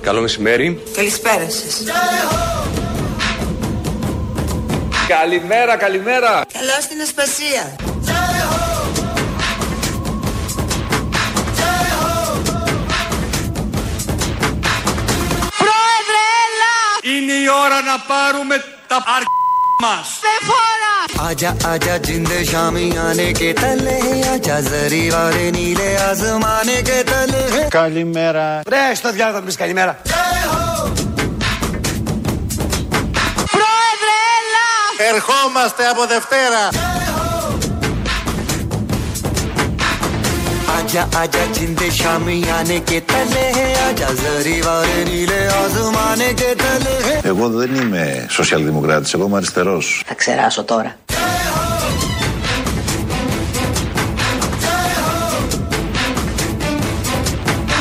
Καλό μεσημέρι. Καλησπέρα σας. Καλημέρα, καλημέρα. Καλώ στην Ασπασία. να πάρουμε τα αρ... μας. Δεν φορά! आजा आजा जिंद शामी आने के तले आजा जरी वाले नीले आसमाने के तले Καλημέρα. Ρε, στο διάλογο θα πεις καλημέρα. Πρόεδρε, έλα! Ερχόμαστε από Δευτέρα. आजा आजा जिंद शामी आने के तले आजा जरी वाले नीले आसमाने के तले Εγώ δεν είμαι σοσιαλδημοκράτης, εγώ είμαι αριστερός. Θα ξεράσω τώρα.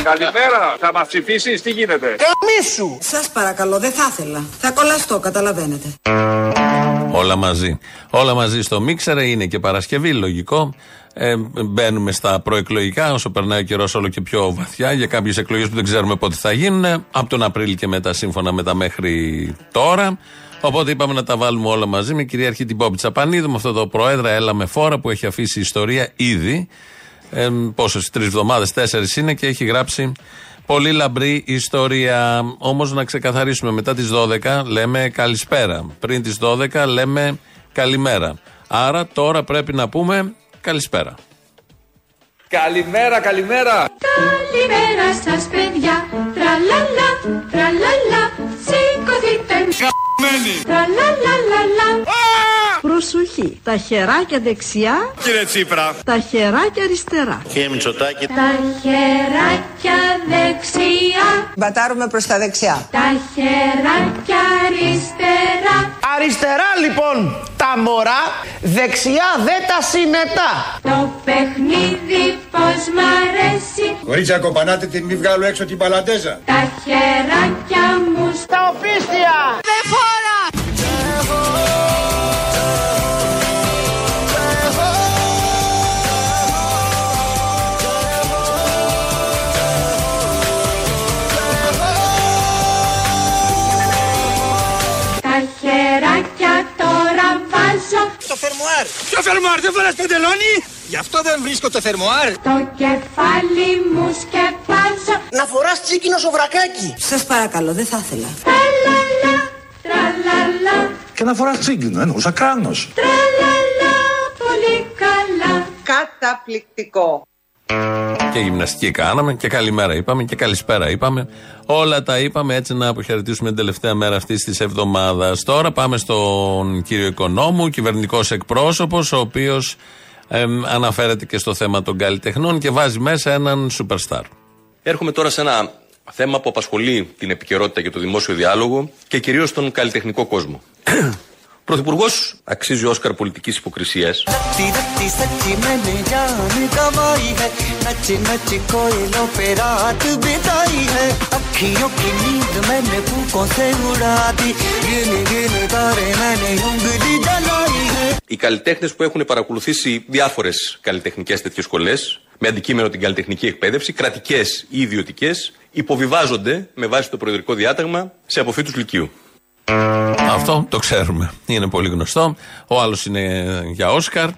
Καλημέρα. Θα μας ψηφίσεις, τι γίνεται. Σας παρακαλώ, δεν θα ήθελα. Θα κολλαστώ, καταλαβαίνετε. Όλα μαζί. Όλα μαζί στο μίξερ είναι και Παρασκευή, λογικό. Ε, μπαίνουμε στα προεκλογικά, όσο περνάει ο καιρός όλο και πιο βαθιά, για κάποιες εκλογές που δεν ξέρουμε πότε θα γίνουν. Από τον Απρίλιο και μετά, σύμφωνα με τα μέχρι τώρα. Οπότε είπαμε να τα βάλουμε όλα μαζί με κυρίαρχη την Πόπη Τσαπανίδου, με αυτό το Προέδρα Έλα με φόρα που έχει αφήσει ιστορία ήδη. Ε, Πόσες, τρεις εβδομάδες, τέσσερις είναι και έχει γράψει πολύ λαμπρή ιστορία. Όμως να ξεκαθαρίσουμε, μετά τις 12 λέμε καλησπέρα. Πριν τις 12 λέμε καλημέρα. Άρα τώρα πρέπει να πούμε καλησπέρα. Καλημέρα, καλημέρα. Καλημέρα σας παιδιά, τραλαλα, τραλαλα, σηκωθείτε Τραλαλαλαλα. Προσοχή. Τα χεράκια δεξιά, Κύριε Τσίπρα. τα χεράκια αριστερά. Κύριε Μητσοτάκη. Τα χεράκια δεξιά, Μπατάρουμε προς τα δεξιά. τα χεράκια αριστερά. Αριστερά λοιπόν τα μωρά, δεξιά δε τα συνετά. Το παιχνίδι πως μ' αρέσει, Κορίτσια κοπανάτε την μη βγάλω έξω την παλαντέζα. τα χεράκια μου Τα οπίστια. Δεν φορά! Χεράκια τώρα βάζω Το φερμοάρ. Ποιο φερμοάρ, δεν φοράς παντελόνι. Γι' αυτό δεν βρίσκω το φερμοάρ. Το κεφάλι μου σκεπάζω Να φοράς τσίκινο σοβρακάκι. Σας παρακαλώ, δεν θα ήθελα. Τραλαλα, τραλαλα, Και να φοράς τσίγκινο, εννοούσα κράνος. τραλαλα, πολύ καλά Καταπληκτικό. Και γυμναστική κάναμε και καλημέρα είπαμε και καλησπέρα είπαμε. Όλα τα είπαμε έτσι να αποχαιρετήσουμε την τελευταία μέρα αυτής της εβδομάδας. Τώρα πάμε στον κύριο Οικονόμου, κυβερνητικός εκπρόσωπος, ο οποίος αναφέρεται και στο θέμα των καλλιτεχνών και βάζει μέσα έναν superstar. Έρχομαι τώρα σε ένα θέμα που απασχολεί την επικαιρότητα και το δημόσιο διάλογο και κυρίως τον καλλιτεχνικό κόσμο. Πρωθυπουργός αξίζει ο Όσκαρ πολιτικής υποκρισίας. Οι καλλιτέχνες που έχουν παρακολουθήσει διάφορες καλλιτεχνικές τέτοιες σχολές με αντικείμενο την καλλιτεχνική εκπαίδευση, κρατικές ή ιδιωτικές, υποβιβάζονται με βάση το προεδρικό διάταγμα σε αποφύτους Λυκείου. Αυτό το ξέρουμε. Είναι πολύ γνωστό. Ο άλλος είναι για Όσκαρ.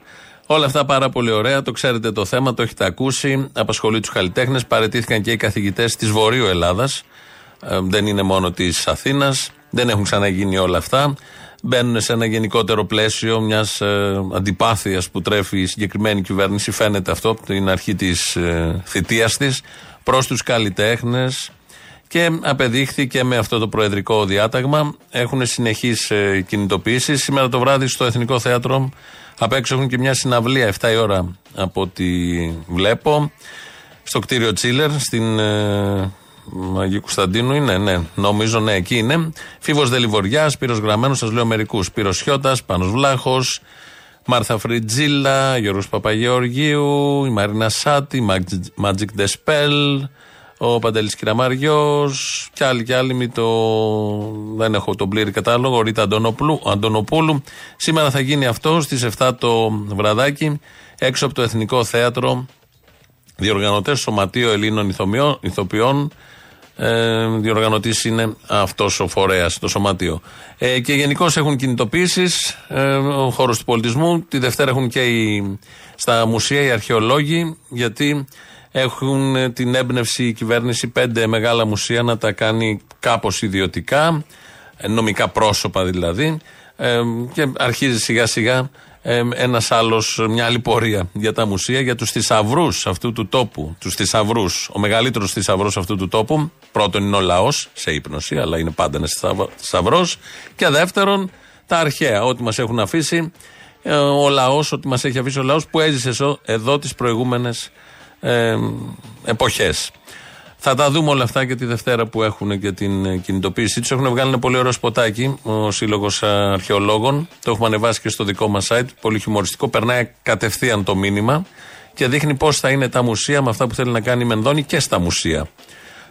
Όλα αυτά πάρα πολύ ωραία. Το ξέρετε το θέμα, το έχετε ακούσει. Απασχολεί τους καλλιτέχνες. Παρετήθηκαν και οι καθηγητές της Βορείου Ελλάδας. δεν είναι μόνο της Αθήνας. Δεν έχουν ξαναγίνει όλα αυτά. Μπαίνουν σε ένα γενικότερο πλαίσιο μιας ε, αντιπάθειας που τρέφει η συγκεκριμένη κυβέρνηση. Φαίνεται αυτό από την αρχή της ε, θητείας της προς τους καλλιτέχνες. Και απεδείχθηκε με αυτό το προεδρικό διάταγμα. Έχουν συνεχείς ε, κινητοποιήσεις. Σήμερα το βράδυ στο Εθνικό Θέατρο απ' έξω έχουν και μια συναυλία 7 η ώρα από ό,τι βλέπω. Στο κτίριο Τσίλερ, στην ε, Αγίου Κωνσταντίνου είναι, ναι, νομίζω ναι, εκεί είναι. Φίβος Δελιβοριάς, Σπύρος Γραμμένος, σας λέω μερικούς. Σπύρος Χιώτας, Πάνος Βλάχος, Μάρθα Φριτζίλα, Γιώργος Παπαγεωργίου, η Μαρίνα Σάτη, Magic the Spell, ο Παντελής Κυραμάριο και άλλοι και άλλοι. Μη το... Δεν έχω τον πλήρη κατάλογο. Ο Ρίτα Αντωνοπούλου, Αντωνοπούλου. Σήμερα θα γίνει αυτό στις 7 το βραδάκι έξω από το Εθνικό Θέατρο. Διοργανωτές Σωματείο Ελλήνων Ηθοποιών, ηθοποιών ε, Διοργανωτής είναι αυτός ο φορέας, το σωματείο. Ε, και γενικώς έχουν κινητοποιήσει ε, ο χώρος του πολιτισμού. Τη Δευτέρα έχουν και οι, στα μουσεία οι αρχαιολόγοι, γιατί έχουν ε, την έμπνευση η κυβέρνηση πέντε μεγάλα μουσεία να τα κάνει κάπως ιδιωτικά, ε, νομικά πρόσωπα δηλαδή. Ε, και αρχίζει σιγά σιγά ένας άλλος, μια άλλη πορεία για τα μουσεία, για τους θησαυρούς αυτού του τόπου. Τους θησαυρούς. Ο μεγαλύτερος θησαυρός αυτού του τόπου, πρώτον είναι ο λαός, σε ύπνοση, αλλά είναι πάντα ένας θησαυρός. Και δεύτερον, τα αρχαία, ό,τι μας έχουν αφήσει ε, ο λαός, ό,τι μας έχει αφήσει ο λαός που έζησε εδώ τις προηγούμενες ε, εποχές. Θα τα δούμε όλα αυτά και τη Δευτέρα που έχουν και την ε, κινητοποίησή τους. Έχουν βγάλει ένα πολύ ωραίο σποτάκι ο Σύλλογος Αρχαιολόγων. Το έχουμε ανεβάσει και στο δικό μας site. Πολύ χιουμοριστικό. Περνάει κατευθείαν το μήνυμα και δείχνει πώς θα είναι τα μουσεία με αυτά που θέλει να κάνει η Μενδώνη και στα μουσεία.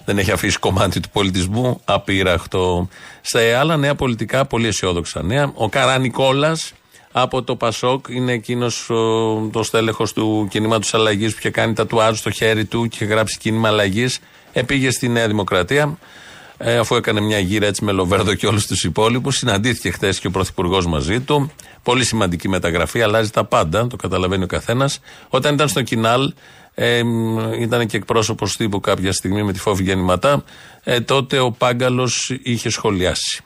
Δεν έχει αφήσει κομμάτι του πολιτισμού απείραχτο. Σε άλλα νέα πολιτικά, πολύ αισιόδοξα νέα. Ο Καρανικόλα από το Πασόκ είναι εκείνος το στέλεχος του κινήματος αλλαγής που είχε κάνει τα τουάζ στο χέρι του και είχε γράψει κίνημα αλλαγής. Επήγε στη Νέα Δημοκρατία, ε, αφού έκανε μια γύρα έτσι με Λοβέρδο και όλους τους υπόλοιπους. Συναντήθηκε χθες και ο Πρωθυπουργός μαζί του. Πολύ σημαντική μεταγραφή, αλλάζει τα πάντα, το καταλαβαίνει ο καθένας. Όταν ήταν στο Κινάλ, ε, ήταν και εκπρόσωπος τύπου κάποια στιγμή με τη φόβη γεννηματά. Ε, τότε ο Πάγκαλος είχε σχολιάσει.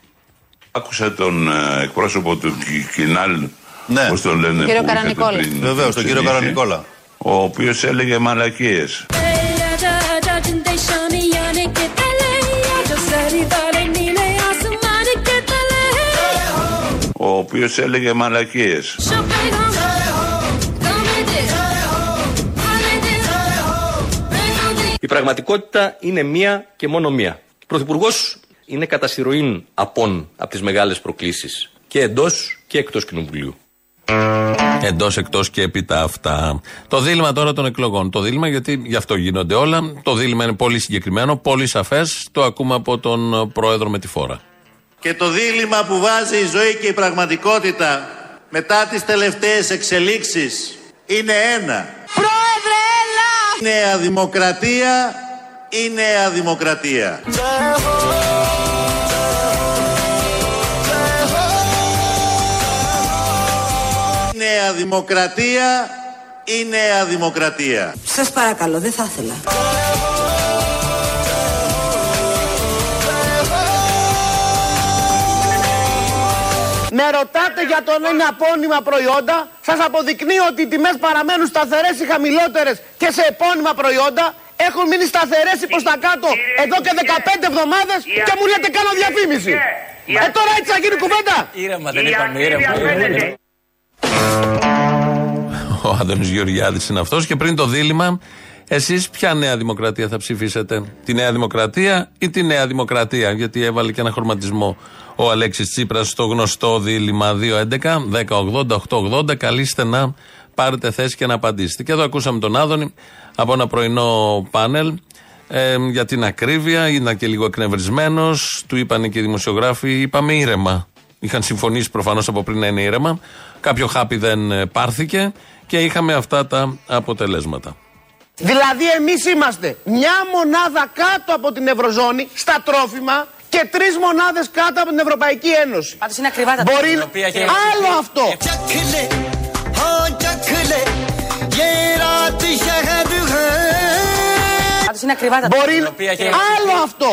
Άκουσα τον ε, εκπρόσωπο του Κινάλ, ναι. πώς τον λένε, κύριο Καρανικόλα. Βεβαίως, τον κύριο Καρανικόλα. Ο οποίος έλεγε μαλακίες. Ο οποίος έλεγε μαλακίες. Η πραγματικότητα είναι μία και μόνο μία. Ο Πρωθυπουργός είναι κατά συρροήν απόν από τις μεγάλες προκλήσεις και εντός και εκτός κοινοβουλίου. Εντός, εκτός και έπειτα αυτά. Το δίλημα τώρα των εκλογών. Το δίλημα γιατί γι' αυτό γίνονται όλα. Το δίλημα είναι πολύ συγκεκριμένο, πολύ σαφές. Το ακούμε από τον πρόεδρο με τη φόρα. Και το δίλημα που βάζει η ζωή και η πραγματικότητα μετά τις τελευταίες εξελίξεις είναι ένα. Πρόεδρε, έλα! Η νέα δημοκρατία η νέα δημοκρατία. Δημοκρατία η νέα δημοκρατία. Σας παρακαλώ, δεν θα ήθελα. Με ρωτάτε για τον είναι απόνυμα προϊόντα, σας αποδεικνύω ότι οι τιμές παραμένουν σταθερές ή χαμηλότερες και σε επώνυμα προϊόντα έχουν μείνει σταθερές προ τα κάτω εδώ και 15 εβδομάδες και μου λέτε κάνω διαφήμιση. Ε τώρα έτσι θα γίνει κουβέντα. Ήρεμα δεν είπαμε, ήρεμα. Ο Άδωνης Γεωργιάδης είναι αυτός και πριν το δίλημα, εσείς ποια νέα δημοκρατία θα ψηφίσετε, Τη Νέα Δημοκρατία ή τη Νέα Δημοκρατία, γιατί έβαλε και ένα χρωματισμό ο Αλέξης Τσίπρας στο γνωστό δίλημα 2.11, 10.80, 8.80. Καλείστε να πάρετε θέση και να απαντήσετε. Και εδώ ακούσαμε τον Άδωνη από ένα πρωινό πάνελ ε, για την ακρίβεια. Ήταν και λίγο εκνευρισμένος. Του είπαν και οι δημοσιογράφοι, είπαμε ήρεμα. Είχαν συμφωνήσει προφανώς από πριν να είναι ήρεμα. Κάποιο χάπι δεν ε, πάρθηκε και είχαμε αυτά τα αποτελέσματα. Δηλαδή εμείς είμαστε μια μονάδα κάτω από την Ευρωζώνη στα τρόφιμα και τρεις μονάδες κάτω από την Ευρωπαϊκή Ένωση. Πάντως είναι ακριβά τα Μπορεί άλλο αυτό. Πάντως είναι ακριβά τα Μπορεί άλλο αυτό.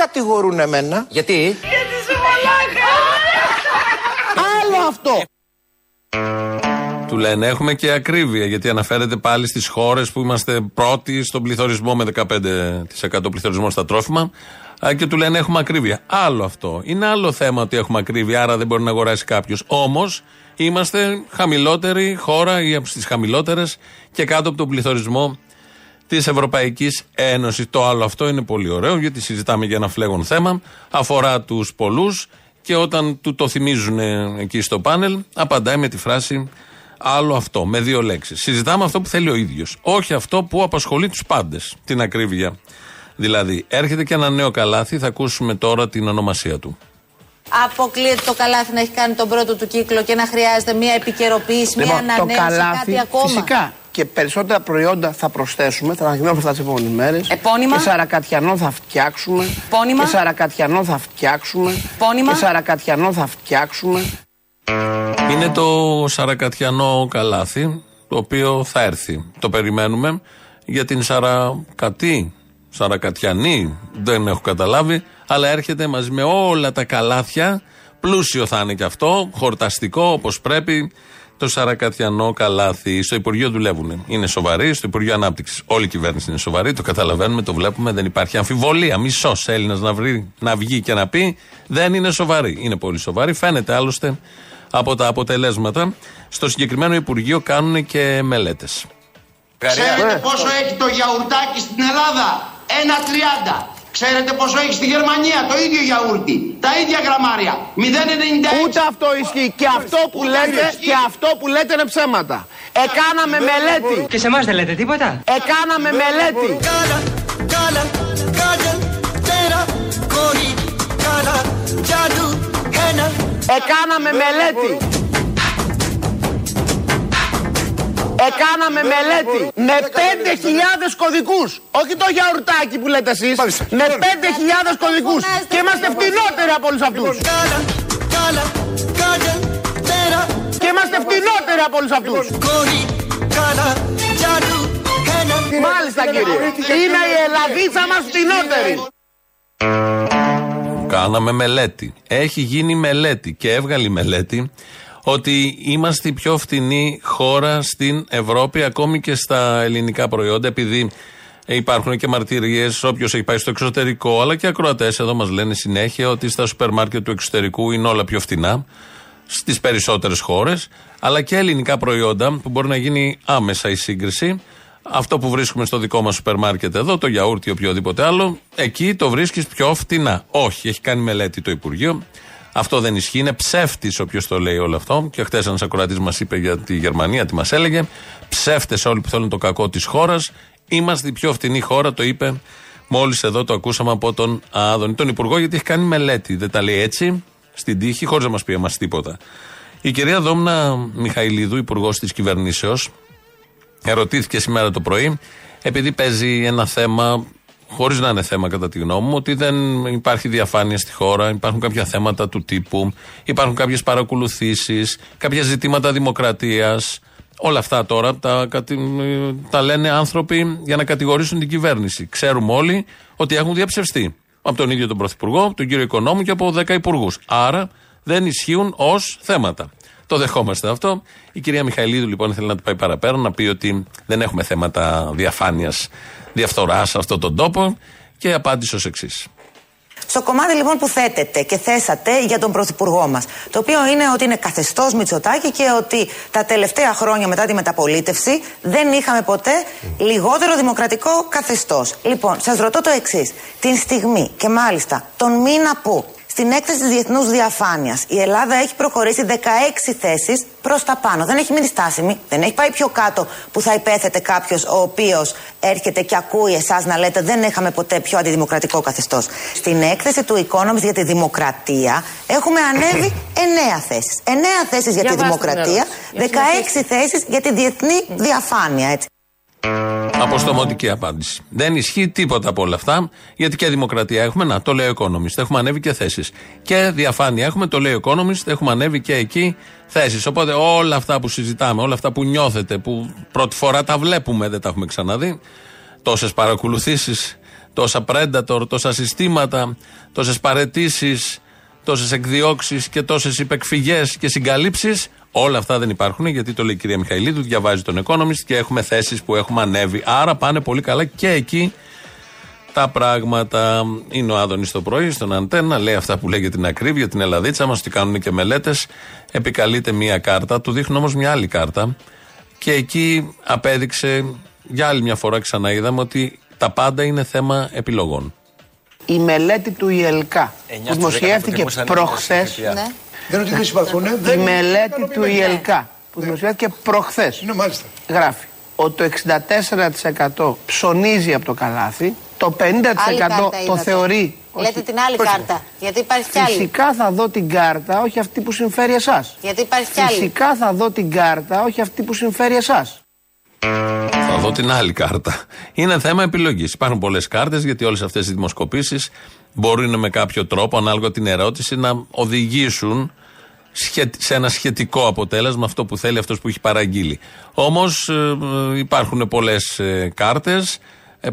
Κατηγορούν εμένα. Γιατί; Γιατί σε μαλάκα! Άλλο αυτό. Του λένε έχουμε και ακρίβεια γιατί αναφέρεται πάλι στις χώρες που είμαστε πρώτοι στον πληθωρισμό με 15% πληθωρισμό στα τρόφιμα και του λένε έχουμε ακρίβεια. Άλλο αυτό. Είναι άλλο θέμα ότι έχουμε ακρίβεια, άρα δεν μπορεί να αγοράσει κάποιος. Όμως είμαστε χαμηλότερη χώρα ή από τις χαμηλότερες και κάτω από τον πληθωρισμό της Ευρωπαϊκής Ένωσης. Το άλλο αυτό είναι πολύ ωραίο γιατί συζητάμε για ένα φλέγον θέμα. Αφορά τους πολλούς. Και όταν του το θυμίζουν εκεί στο πάνελ, απαντάει με τη φράση άλλο αυτό, με δύο λέξεις. Συζητάμε αυτό που θέλει ο ίδιος. Όχι αυτό που απασχολεί τους πάντες. Την ακρίβεια. Δηλαδή, έρχεται και ένα νέο καλάθι, θα ακούσουμε τώρα την ονομασία του. Αποκλείεται το καλάθι να έχει κάνει τον πρώτο του κύκλο και να χρειάζεται μια επικαιροποίηση, μια Λοιπόν, το ανανέωση, καλάθι, κάτι ακόμα. φυσικά. Και περισσότερα προϊόντα θα προσθέσουμε, θα ανακοινώσουμε αυτά τις επόμενες μέρες. Επώνυμα. Και σαρακατιανό θα φτιάξουμε. Επώνυμα. Και σαρακατιανό θα φτιάξουμε. Επώνυμα. Και σαρακατιανό θα φτιάξουμε. Είναι το Σαρακατιανό καλάθι, το οποίο θα έρθει. Το περιμένουμε για την Σαρακατή, Σαρακατιανή, δεν έχω καταλάβει, αλλά έρχεται μαζί με όλα τα καλάθια. Πλούσιο θα είναι και αυτό, χορταστικό όπως πρέπει. Το Σαρακατιανό καλάθι. Στο Υπουργείο δουλεύουν. Είναι σοβαροί. Στο Υπουργείο Ανάπτυξης. Όλη η κυβέρνηση είναι σοβαρή. Το καταλαβαίνουμε, το βλέπουμε. Δεν υπάρχει αμφιβολία. Μισός Έλληνας να, βρει- να βγει και να πει δεν είναι σοβαρή. Είναι πολύ σοβαρή. Φαίνεται άλλωστε από τα αποτελέσματα. Στο συγκεκριμένο Υπουργείο κάνουν και μελέτες. Ξέρετε πόσο έχει το γιαουρτάκι στην Ελλάδα; 1,30. Ξέρετε πόσο έχει στη Γερμανία το ίδιο γιαούρτι, τα ίδια γραμμάρια. 0,96. Ούτε αυτό ισχύει. Και αυτό που λέτε, και αυτό που λέτε είναι ψέματα. Εκάναμε μελέτη. Και σε εμάς δεν λέτε τίποτα; Εκάναμε μελέτη. Εκάναμε μελέτη. Εκάναμε μελέτη με 5.000 κωδικούς. Όχι το γιαουρτάκι που λέτε εσείς. Με 5.000 κωδικούς. Και είμαστε φτηνότεροι από όλους αυτούς. Και είμαστε φτηνότεροι από όλους αυτούς. Μάλιστα κύριε. Είναι η Ελλαδίτσα μας φτηνότερη. Κάναμε μελέτη. Έχει γίνει μελέτη και έβγαλε μελέτη ότι είμαστε η πιο φτηνή χώρα στην Ευρώπη, ακόμη και στα ελληνικά προϊόντα, επειδή υπάρχουν και μαρτυρίες, όποιος έχει πάει στο εξωτερικό, αλλά και ακροατές εδώ μας λένε συνέχεια ότι στα σούπερ μάρκετ του εξωτερικού είναι όλα πιο φτηνά στις περισσότερες χώρες, αλλά και ελληνικά προϊόντα που μπορεί να γίνει άμεσα η σύγκριση. Αυτό που βρίσκουμε στο δικό μας σούπερ μάρκετ εδώ, το γιαούρτι ή οποιοδήποτε άλλο, εκεί το βρίσκεις πιο φτηνά. Όχι, έχει κάνει μελέτη το Υπουργείο. Αυτό δεν ισχύει. Είναι ψεύτης όποιος το λέει όλο αυτό. Και χθες ένας ακροατής μας είπε για τη Γερμανία, τι μας έλεγε. Ψεύτες όλοι που θέλουν το κακό της χώρας. Είμαστε η πιο φτηνή χώρα, το είπε μόλις εδώ το ακούσαμε από τον Άδωνη, τον Υπουργό, γιατί έχει κάνει μελέτη. Δεν τα λέει έτσι, στην τύχη, χωρίς να μας πει εμάς τίποτα. Η κυρία Δόμνα Μιχαηλίδου, Υπουργός της Κυβερνήσεως, ερωτήθηκε σήμερα το πρωί, επειδή παίζει ένα θέμα, χωρίς να είναι θέμα κατά τη γνώμη μου, ότι δεν υπάρχει διαφάνεια στη χώρα, υπάρχουν κάποια θέματα του τύπου, υπάρχουν κάποιες παρακολουθήσεις, κάποια ζητήματα δημοκρατίας. Όλα αυτά τώρα τα, κατη- τα λένε άνθρωποι για να κατηγορήσουν την κυβέρνηση. Ξέρουμε όλοι ότι έχουν διαψευστεί. Από τον ίδιο τον Πρωθυπουργό, από τον κύριο Οικονόμου και από 10 υπουργούς. Άρα δεν ισχύουν ως θέματα. Το δεχόμαστε αυτό. Η κυρία Μιχαηλίδου λοιπόν ήθελε να το πάει παραπέρα, να πει ότι δεν έχουμε θέματα διαφάνειας, διαφθοράς σε αυτόν τον τόπο και απάντησε ως εξής. Στο κομμάτι λοιπόν που θέτεται και θέσατε για τον Πρωθυπουργό μας, το οποίο είναι ότι είναι καθεστώς Μητσοτάκη και ότι τα τελευταία χρόνια μετά τη μεταπολίτευση δεν είχαμε ποτέ λιγότερο δημοκρατικό καθεστώς. Λοιπόν, σας ρωτώ το εξής. Την στιγμή και μάλιστα τον μήνα που στην έκθεση της Διεθνούς Διαφάνειας η Ελλάδα έχει προχωρήσει 16 θέσεις προς τα πάνω. Δεν έχει μείνει στάσιμη, δεν έχει πάει πιο κάτω που θα υπέθετε κάποιος ο οποίος έρχεται και ακούει εσάς να λέτε δεν είχαμε ποτέ πιο αντιδημοκρατικό καθεστώς. Στην έκθεση του Economist για τη δημοκρατία έχουμε ανέβει 9 θέσεις. 9 θέσεις για, Για τη βάστε δημοκρατία, την ερώτηση. 16 θέσεις για τη διεθνή διαφάνεια. Έτσι. Αποστομωτική απάντηση. Δεν ισχύει τίποτα από όλα αυτά, γιατί και δημοκρατία έχουμε, να το λέει ο Economist, έχουμε ανέβει και θέσεις. Και διαφάνεια έχουμε, το λέει ο Economist, έχουμε ανέβει και εκεί θέσεις. Οπότε όλα αυτά που συζητάμε, όλα αυτά που νιώθετε, που πρώτη φορά τα βλέπουμε, δεν τα έχουμε ξαναδεί, τόσες παρακολουθήσεις, τόσα predator, τόσα συστήματα, τόσες παρετήσεις, τόσες εκδιώξεις και τόσες υπεκφυγές και συγκαλύψεις. Όλα αυτά δεν υπάρχουν γιατί το λέει η κυρία Μιχαηλίδου, διαβάζει τον Economist και έχουμε θέσεις που έχουμε ανέβει. Άρα πάνε πολύ καλά και εκεί τα πράγματα. Είναι ο Άδωνης το πρωί στον Αντένα, λέει αυτά που λέει για την ακρίβεια, την Ελλαδίτσα μας, ότι κάνουν και μελέτες. Επικαλείται μία κάρτα, του δείχνουν όμως μια άλλη κάρτα. Και εκεί απέδειξε, για άλλη μια φορά ξαναείδαμε, ότι τα πάντα είναι θέμα επιλογών. Η μελέτη του ΙΕΛΚΑ που δημοσιεύτηκε προχθές. Ναι. Δεν ότι δεν συμπαθούν. Η μελέτη του ΙΕΛΚΑ που δημοσιεύτηκε προχθές. Ναι, μάλιστα. Γράφει ότι το 64% ψωνίζει από το καλάθι, το 50% Άλλη κάρτα το είδατε. θεωρεί. Λέτε την άλλη κάρτα. Γιατί υπάρχει κι άλλη. Φυσικά θα δω την κάρτα, όχι αυτή που συμφέρει εσάς. Γιατί υπάρχει κι άλλη. Φυσικά θα δω την κάρτα, όχι αυτή που συμφέρει εσάς. Θα δω την άλλη κάρτα. Είναι θέμα επιλογής. Υπάρχουν πολλές κάρτες γιατί όλες αυτές οι δημοσκοπήσεις μπορούν με κάποιο τρόπο, ανάλογα την ερώτηση, να οδηγήσουν σχε- σε ένα σχετικό αποτέλεσμα αυτό που θέλει αυτός που έχει παραγγείλει. Όμως υπάρχουν πολλές κάρτες,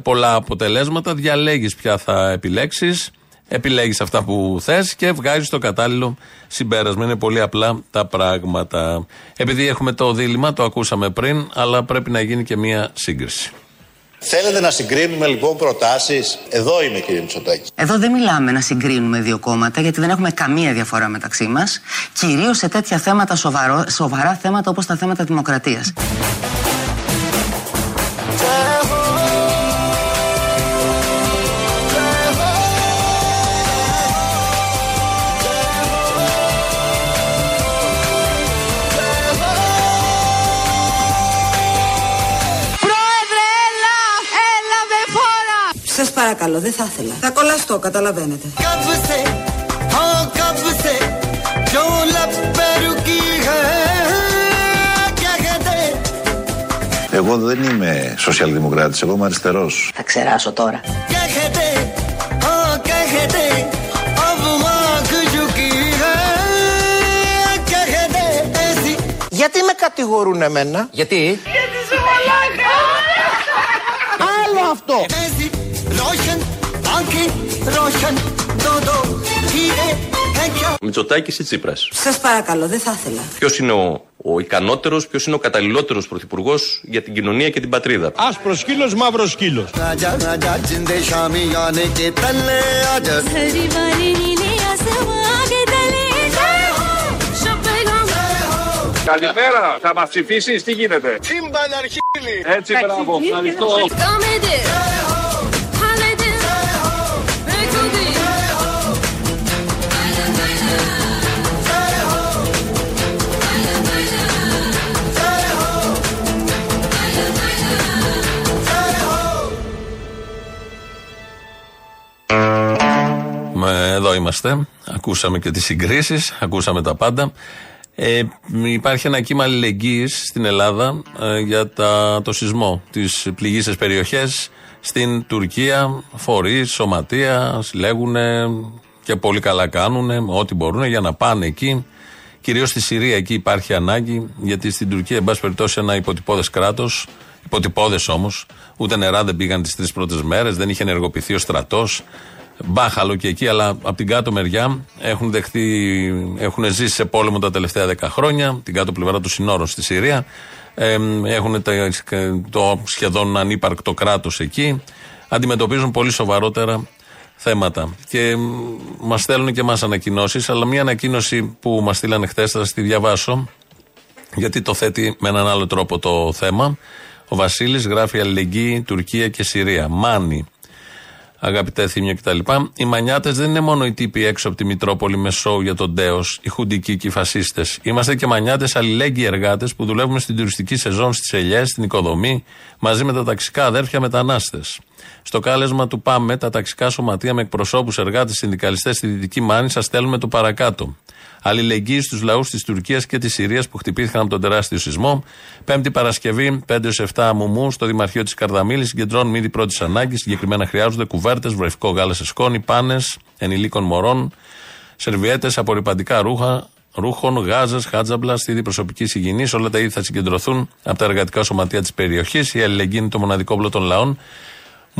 πολλά αποτελέσματα. Διαλέγεις ποια θα επιλέξεις. Επιλέγεις αυτά που θες και βγάζεις το κατάλληλο συμπέρασμα. Είναι πολύ απλά τα πράγματα. Επειδή έχουμε το δίλημα, το ακούσαμε πριν, αλλά πρέπει να γίνει και μία σύγκριση. Θέλετε να συγκρίνουμε λοιπόν προτάσεις; Εδώ είμαι κύριε Μητσοτάκη. Εδώ δεν μιλάμε να συγκρίνουμε δύο κόμματα, γιατί δεν έχουμε καμία διαφορά μεταξύ μας. Κυρίως σε τέτοια θέματα, σοβαρό, σοβαρά θέματα όπως τα θέματα δημοκρατίας. παρακαλώ, δεν θα ήθελα. Θα κολλαστώ, καταλαβαίνετε. Εγώ δεν είμαι σοσιαλδημοκράτης, εγώ είμαι αριστερός. Θα ξεράσω τώρα. Γιατί με κατηγορούν εμένα; Γιατί; Γιατί σου μαλάκα. Άλλο αυτό. Μητσοτάκι Μητσοτάκης ή Τσίπρας; Σας παρακαλώ, δεν θα ήθελα. Ποιος είναι ο, ο ικανότερος, ποιος είναι ο καταλληλότερος πρωθυπουργός για την κοινωνία και την πατρίδα; Άσπρος σκύλος, μαύρος σκύλος. Καλημέρα, θα μας ψηφίσεις, τι γίνεται; Έτσι, μπράβο, ευχαριστώ. Εδώ είμαστε. Ακούσαμε και τις συγκρίσεις, ακούσαμε τα πάντα. Ε, υπάρχει ένα κύμα αλληλεγγύης στην Ελλάδα ε, για τα, το σεισμό, τι πληγήσει περιοχές στην Τουρκία. Φορείς, σωματεία συλλέγουν και πολύ καλά κάνουν ό,τι μπορούν για να πάνε εκεί. Κυρίως στη Συρία εκεί υπάρχει ανάγκη, γιατί στην Τουρκία, εν πάση περιπτώσει, ένα υποτυπώδες κράτος, υποτυπώδες όμως, ούτε νερά δεν πήγαν τις τρεις πρώτες μέρες, δεν είχε ενεργοποιηθεί ο στρατός. Μπάχαλο και εκεί, αλλά από την κάτω μεριά έχουν, δεχτεί, έχουν ζήσει σε πόλεμο τα τελευταία δέκα χρόνια, την κάτω πλευρά του συνόρων στη Συρία. Ε, έχουν τα- το σχεδόν ανύπαρκτο κράτος εκεί. Αντιμετωπίζουν πολύ σοβαρότερα θέματα. Και μας στέλνουν και εμά ανακοινώσεις, αλλά μια ανακοίνωση που μας στείλανε χθες, θα τη διαβάσω, γιατί το θέτει με έναν άλλο τρόπο το θέμα. Ο Βασίλης γράφει αλληλεγγύη Τουρκία και Συρία. Μάνι. Αγαπητέ Θήμιο κτλ. Οι μανιάτες δεν είναι μόνο οι τύποι έξω από τη Μητρόπολη με σοου για τον Τέος, οι χουντικοί και οι φασίστες. Είμαστε και μανιάτες αλληλέγγυοι εργάτες που δουλεύουμε στην τουριστική σεζόν, στις ελιές, στην οικοδομή, μαζί με τα ταξικά αδέρφια μετανάστες. Στο κάλεσμα του ΠΑΜΕ, τα ταξικά σωματεία με εκπροσώπους εργάτες συνδικαλιστές στη Δυτική Μάνη, σας στέλνουμε το παρακάτω. Αλληλεγγύη στους λαούς της Τουρκίας και της Συρίας που χτυπήθηκαν από τον τεράστιο σεισμό. Πέμπτη Παρασκευή, 5 7 Μουμού, στο Δημαρχείο της Καρδαμήλη, συγκεντρώνουμε ήδη πρώτης ανάγκης. Συγκεκριμένα χρειάζονται κουβέρτες, βρεφικό γάλα σε σκόνη, πάνες ενηλίκων μωρών, σερβιέτες, απορριπαντικά ρούχα, ρούχων, γάζες, χάτζαμπλα, στη προσωπικής υγιεινής. Όλα τα είδη θα συγκεντρωθούν από τα εργατικά σωματεία της περιοχής. Η αλληλεγγύη είναι το μοναδικό όπλο των λαών.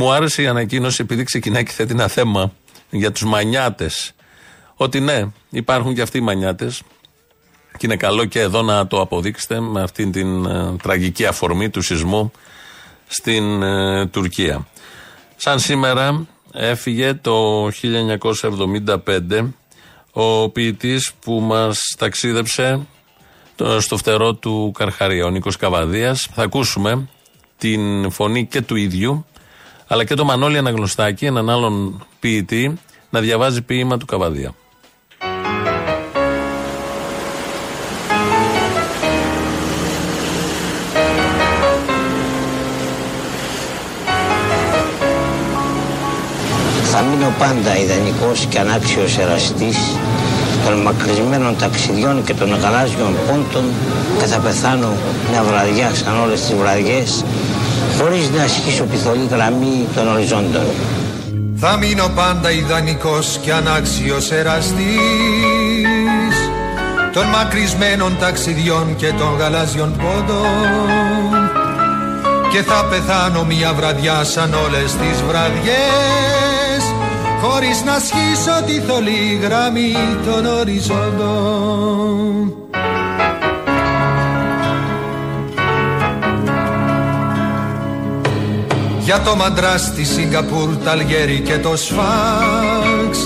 Μου άρεσε η ανακοίνωση επειδή ξεκινάει και θέτει ένα θέμα για τους μανιάτες. Ότι ναι, υπάρχουν και αυτοί οι μανιάτες. Και είναι καλό και εδώ να το αποδείξετε με αυτήν την ε, τραγική αφορμή του σεισμού στην ε, Τουρκία. Σαν σήμερα έφυγε το 1975 ο ποιητής που μας ταξίδεψε το- στο φτερό του Καρχαρία, ο Νίκος Καβαδίας. Θα ακούσουμε την φωνή και του ίδιου Αλλά και το Μανώλη Αναγνωστάκη, έναν άλλον ποιητή, να διαβάζει ποίημα του Καβαδία. Θα μείνω πάντα ιδανικός και ανάξιος εραστής των μακρισμένων ταξιδιών και των γαλάζιων πόντων και θα πεθάνω μια βραδιά σαν όλες τις βραδιές χωρίς να ασχίσω πιθολή γραμμή των οριζόντων. Θα μείνω πάντα ιδανικός και ανάξιος εραστής των μακρισμένων ταξιδιών και των γαλάζιων πόντων και θα πεθάνω μια βραδιά σαν όλες τις βραδιές χωρίς να σχίσω τη θολή γραμμή των οριζόντων. Για το μαντρά στη Σιγκαπούρ, τα Αλγέρι και το Σφάξ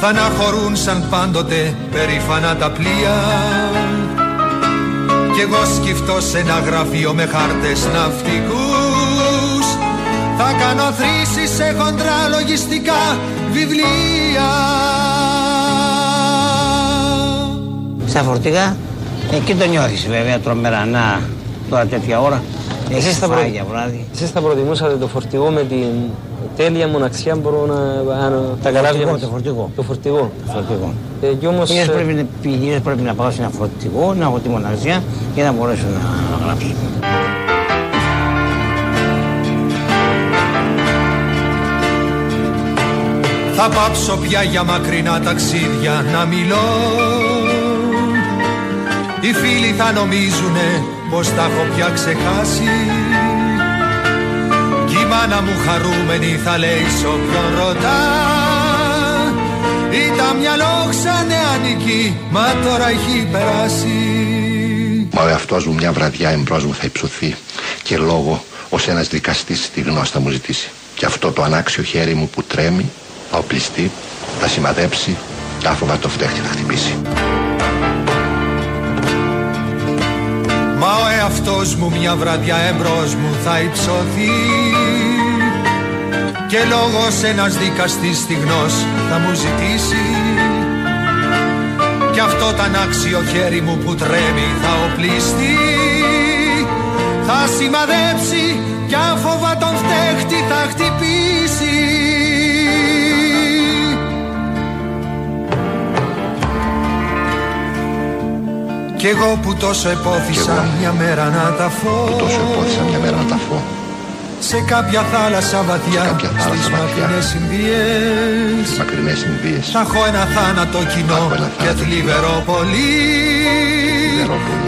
θα αναχωρούν σαν πάντοτε περήφανα τα πλοία. Κι εγώ σκυφτώ σε ένα γραφείο με χάρτες ναυτικούς. Θα κάνω θρήσεις σε χοντρά λογιστικά βιβλία. Στα φορτηγά, εκεί το νιώθεις βέβαια τρομερά. Να τώρα τέτοια ώρα. Έχεις Εσείς θα, φάει προ... για βράδυ. Εσείς θα προτιμούσατε το φορτηγό με την τέλεια μοναξιά μπορώ να πάνω τα καράβια φορτηγό, μας; το φορτηγό. Το φορτηγό. φορτηγό. Ε, κι όμως, Ιδίως ε, πρέπει, να- ιδίως πρέπει να πάω σε ένα φορτηγό, να έχω τη μοναξιά για να μπορέσω να γράψω. Θα πάψω πια για μακρινά ταξίδια να μιλώ Οι φίλοι θα νομίζουνε πως τα έχω πια ξεχάσει Κι η μάνα μου χαρούμενη θα λέει σ' όποιον ρωτά Ήταν μια λόξα νεανική, μα τώρα έχει περάσει Μα ο εαυτός μου μια βραδιά εμπρός μου θα υψωθεί και λόγο ως ένας δικαστής τη γνώση θα μου ζητήσει. Και αυτό το ανάξιο χέρι μου που τρέμει, θα οπλιστεί, θα σημαδέψει, άφοβα το φτέχτη θα χτυπήσει. Εαυτός μου μια βραδιά εμπρός μου θα υψωθεί. Και λόγος ένας δικαστής στιγνός θα μου ζητήσει. Κι αυτό το ανάξιο χέρι μου που τρέμει θα οπλιστεί. Θα σημαδέψει κι άφοβα τον φταίχτη θα χτυπήσει Κι εγώ που τόσο επόθησα μια μέρα να τα φω. Που τόσο επόθησα μια μέρα να τα φω. Σε κάποια θάλασσα βαθιά κάποια θάλασσα Στις βαθιά. μακρινές συνδυές Στις μακρινές συνδύες. Θα έχω ένα θάνατο κοινό Και θλιβερό πολύ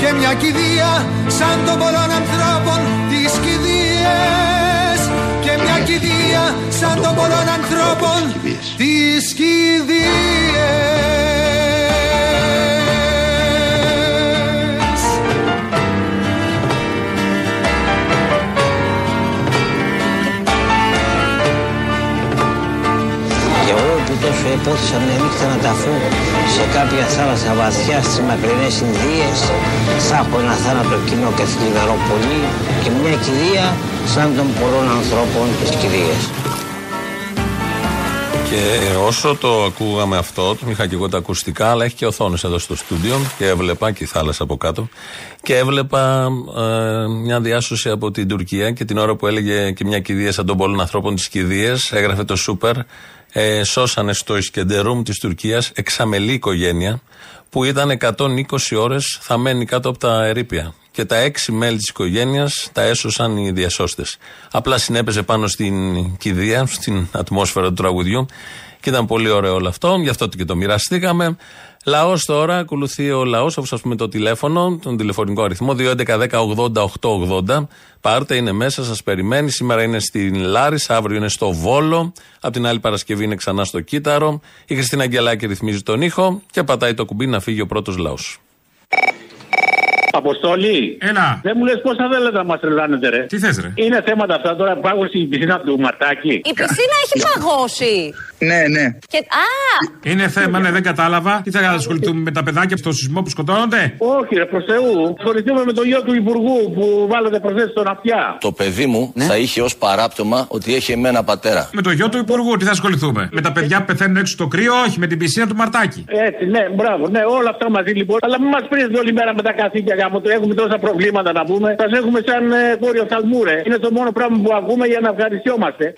Και μια κηδεία Σαν των πολλών ανθρώπων Τις κηδείες Και μια κηδεία Σαν των πολλών ανθρώπων Τις κηδείες Και εγώ που τόσο επόθησα μια νύχτα να ταφώ σε κάποια θάλασσα βαθιά στις μακρινές Ινδίες θα έχω ένα θάνατο κοινό και θλιβερό πολύ και μια κηδεία σαν των πολλών ανθρώπων τις κηδείες. Και όσο το ακούγαμε αυτό, τον είχα και εγώ τα ακουστικά, αλλά έχει και οθόνες εδώ στο στούντιο και έβλεπα και η θάλασσα από κάτω. Και έβλεπα ε, μια διάσωση από την Τουρκία και την ώρα που έλεγε και μια κηδεία σαν των πολλών ανθρώπων της κηδείας, έγραφε το Σούπερ. Ε, σώσανε στο Ισκεντερούμ της Τουρκίας εξαμελή οικογένεια που ήταν 120 ώρες θαμένη κάτω από τα ερήπια. Και τα έξι μέλη της οικογένειας τα έσωσαν οι διασώστες. Απλά συνέπεσε πάνω στην κηδεία, στην ατμόσφαιρα του τραγουδιού και ήταν πολύ ωραίο όλο αυτό. Γι' αυτό και το μοιραστήκαμε. Λαός τώρα, ακολουθεί ο λαός, όπως ας πούμε το τηλέφωνο, τον τηλεφωνικό αριθμό 2.11.10.80.880. Πάρτε, είναι μέσα, σας περιμένει. Σήμερα είναι στην Λάρισα, αύριο είναι στο Βόλο. Απ' την άλλη Παρασκευή είναι ξανά στο Κύτταρο. Η Χριστίνα Αγγελάκη ρυθμίζει τον ήχο και πατάει το κουμπί να φύγει ο πρώτος λαός. Αποστολή. Έλα. Δεν μου λες πόσα θέλετε να μας τρελάνετε, ρε. Τι θες, ρε; Είναι θέματα αυτά τώρα που πάγω στην πισίνα του Μαρτάκη. Η πισίνα έχει παγώσει. Ναι, ναι. Και... Α! Είναι θέμα, ναι, δεν κατάλαβα. Τι θα ασχοληθούμε με τα παιδάκια στο σεισμό που σκοτώνονται; Όχι, ρε, προς Θεού. Ασχοληθούμε με το γιο του Υπουργού που βάλετε προσθέσεις στον αυτιά. Το παιδί μου θα είχε ως παράπτωμα ότι έχει εμένα πατέρα. Με το γιο του Υπουργού, τι θα ασχοληθούμε; Με τα παιδιά που πεθαίνουν έξω στο κρύο, όχι, με την πισίνα του Μαρτάκη. Έτσι, ναι, μπράβο, ναι, όλα αυτά μαζί λοιπόν. Αλλά μην μας πρίζετε όλη μέρα με τα καθήκια γάμο του. Έχουμε τόσα προβλήματα να πούμε. Σας έχουμε σαν ε, κόριο θαλμούρε. Είναι το μόνο πράγμα που ακούμε για να ευχαριστιόμαστε.